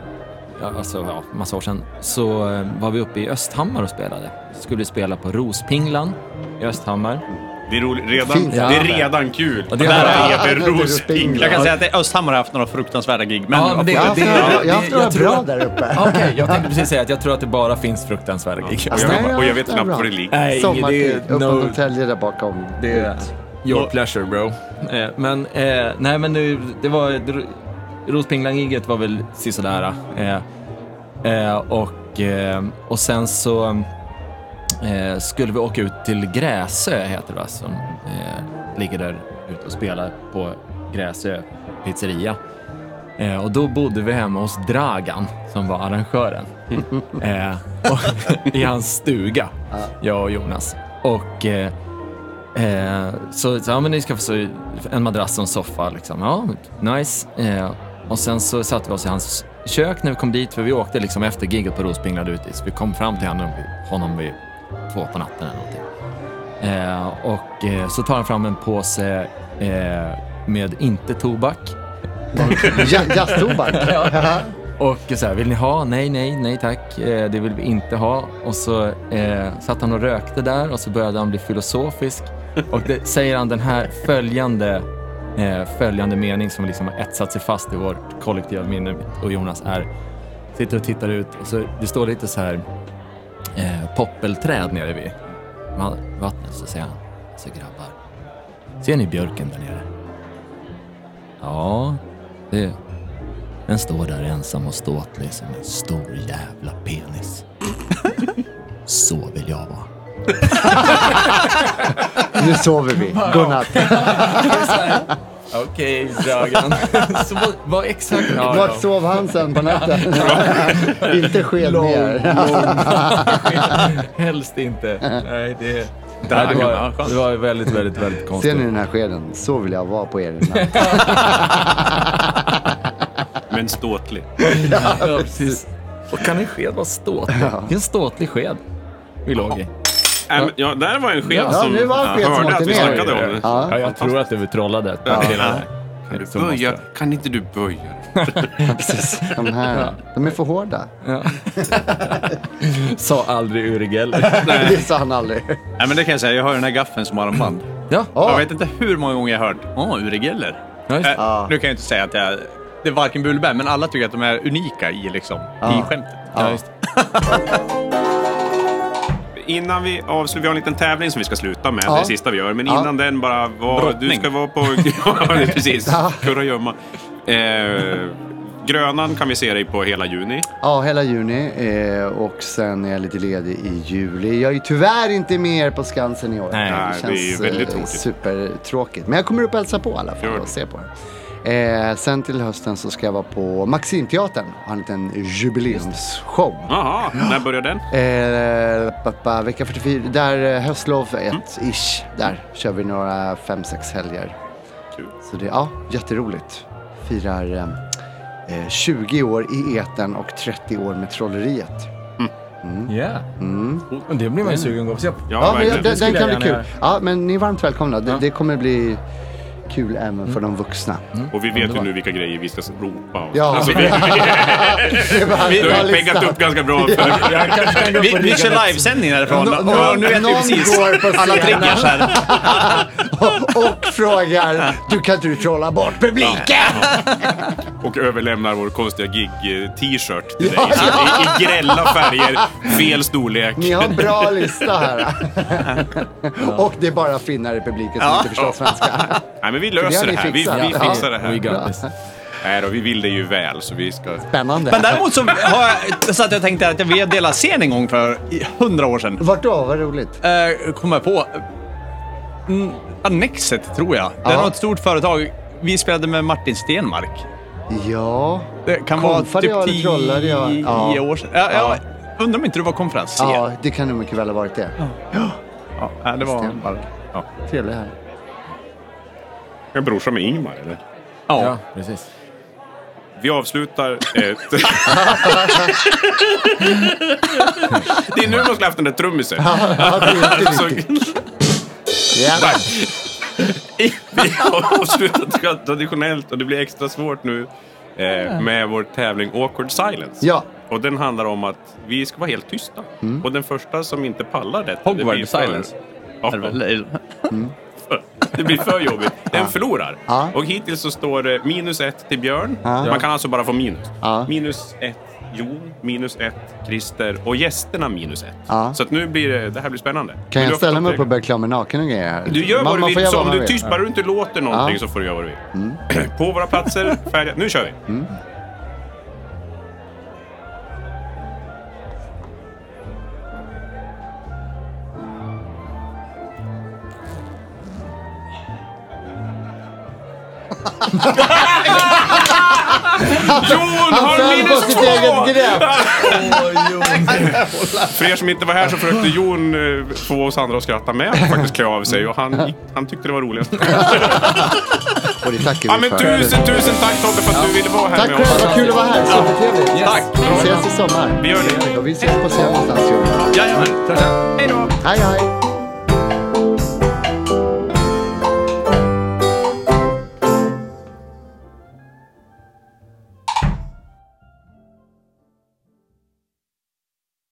alltså ja, massa år sedan, så eh, var vi uppe i Östhammar och spelade. Skulle vi spela på Rospinglan i Östhammar. Det är roligt. Redan, Fint. det är Ja. redan kul. Och det Ja, det heter Rospingla. Jag kan säga att Östhammar har haft några fruktansvärda gig. Men Ja, men det- det- det- jag har haft några tror bra att- där uppe. *laughs* Okej, jag tänkte precis säga att jag tror att det bara finns fruktansvärda gig. Och jag, Nej, och jag vet det är knappt var det ligger. Nej, Sommartid, är no, Norrtälje där bakom. det är your pleasure bro. Eh, men, eh, nej men nu, det var, Rospinglan-giget var väl sisådär. Eh, eh, och, eh, och sen så eh, skulle vi åka ut till Gräsö, heter det va, som eh, ligger där ute och spelar på Gräsö pizzeria. Eh, och då bodde vi hemma hos Dragan som var arrangören. *laughs* eh, och, *laughs* I hans stuga, jag och Jonas. Och eh, eh, så, så ja, men ni ska få en madrass och en soffa liksom. Ja, nice. Eh, och sen så satte vi oss i hans kök när vi kom dit, för vi åkte liksom efter giget på Rospingla ut. Så vi kom fram till honom, honom vid två på natten eller någonting. Eh, och eh, så tar han fram en påse eh, med inte tobak. Ja- Jazztobak. *laughs* Och så här, vill ni ha? Nej, nej, nej tack. Eh, det vill vi inte ha. Och så eh, satt han och rökte där och så började han bli filosofisk. Och det säger han den här följande, eh, följande mening som liksom har etsat sig fast i vårt kollektiva minne och Jonas är, sitter och tittar ut och så det står lite så här eh, poppelträd nere vid va- vattnet så säger han, så grabbar, ser ni björken där nere? Ja, det, den står där ensam och ståtlig som en stor jävla penis. *laughs* Så vill jag vara. Nu sover vi. Godnatt. *laughs* Okej, Dragan. *laughs* Så vad, exakt... Ja, Vart sov han sen på natten? *laughs* Inte sked Lång, ner. Helst inte. Nej, det, nej, det, ja, var, det var väldigt, väldigt, väldigt Ser konstigt. ni den här skeden? Så vill jag vara på er natt. *laughs* Men ståtlig. Ja, precis. Och kan en sked vara ståtlig? Vilken ståtlig sked vi låg i. Äh, men, ja, där var en sked Ja, som nu var en som hörde åkte att vi snackade om det. Ja. Ja, jag tror att du trollade Ja. det här. Kan du böja? Kan inte du böja? *laughs* Precis. De här, de är för hårda. jag. *laughs* Sa aldrig Uri Geller. *laughs* Det sa han aldrig. Nej, men det kan jag säga. Jag har den här gaffeln som armband. Ja, Ja. Jag vet inte hur många gånger jag har hört Åh, Uri Geller. ja, just det. Eh, Ja. Nu kan jag inte säga att jag, det är varken bu men alla tycker att de är unika i, liksom, Ja. i skämtet. Ja, just det. Innan vi avslutar, vi har en liten tävling som vi ska sluta med. Ja. Det är det sista vi gör. Men Ja. innan den bara, vad, du ska vara på... *laughs* ja, det är precis. Ja. Kurragömma. Eh, Grönan kan vi se dig på hela juni. Ja, hela juni eh, och sen är jag lite ledig i juli. Jag är ju tyvärr inte med er på Skansen i år. Nej, det är ju väldigt eh, tråkigt. supertråkigt. Men jag kommer upp och hälsa på i alla fall det. och se på er. Eh, sen till hösten så ska jag vara på Maximteatern och ha en liten jubileumsshow. Jaha, när börjar den? Eh, pappa, vecka 44, där eh, höstlov 1-ish. Där kör vi några 5-6 helger. Kul. Så det, ja, jätteroligt. Firar eh, eh, 20 år i eten och 30 år med Trolleriet. Ja. Och det blir man ju sugen att gå och se på. Ja, Ja, men den, den kan bli kul. Ja, men ni är varmt välkomna. Det, det kommer bli kul även för de vuxna. Och vi vet ju nu vilka grejer vi ska ropa. Och, Ja. alltså, vi, *laughs* har peggat upp ganska bra. För, Vi, vi kör livesändning därifrån. Nå- och någon- nu vet vi precis går på alla scenen. triggers här. *laughs* och, och frågar, du kan inte du trolla bort publiken? och överlämnar vår konstiga gig-t-shirt till Ja, dig. I, I grälla färger, fel storlek. Ni har en bra lista här. *laughs* och det är bara finnar i publiken som inte förstår svenska. Nej, men vi det har löser ni det här. Vi, vi Ja. fixar det här. Nej då, vi vill det ju väl, så vi ska... Spännande. Men däremot så har jag, så att jag tänkte att jag ville dela scen en gång för hundra år sedan. Vart då? Vad roligt. Eh, kom jag på. Mm, Annexet, tror jag. Det är Ja. något stort företag. Vi spelade med Martin Stenmark. Ja. Det kan vara Konfade jag typ tio Ja. år sedan. Ja, jag undrar om inte du var konferencier. ja, det kan nog mycket väl ha varit det. Ja, det var Stenmark. Ja. Trevlig här. Jag brorsa med Ingmar, eller? Ja. Ja, precis. Vi avslutar ett... *laughs* det är nu man skulle haft den där trummisen. Det inte *laughs* Alltså, vi har avslutat traditionellt och det blir extra svårt nu eh, med vår tävling Awkward Silence. ja. Och den handlar om att vi ska vara helt tysta. Och den första som inte pallar detta... det Hogwarts blir för- Silence. Ja, Är *laughs* det blir för jobbigt. Den förlorar. Mm. Och hittills så står det minus ett till Björn. Man kan alltså bara få minus. Minus ett Jon, minus ett Christer och gästerna minus ett. Ja. Så att nu blir det, det här blir spännande. Kan jag ställa mig upp och börja klä mig naken och grejer här? Du gör Man- vad du vill, så om du vill. tyst, bara du inte låter någonting Ja. så får du göra vad du vill. Mm. *clears throat* På våra platser, färdiga. Nu kör vi! Jon Han har föll på minus sitt två! eget grepp! *laughs* För er som inte var här så försökte Jon eh, få oss andra att skratta med. Han faktiskt klä av sig och han, han tyckte det var roligt. Och det tackar Ja, vi men för. tusen, tusen tack Tobbe för att du ville vara här Tack med själv, oss. vad kul att vara här. Supertrevligt. Tack! Vi ses i sommar. Vi gör det. Och vi ses på scen någonstans, Jonas. Jajamän. Tja, tja. Hej, hej.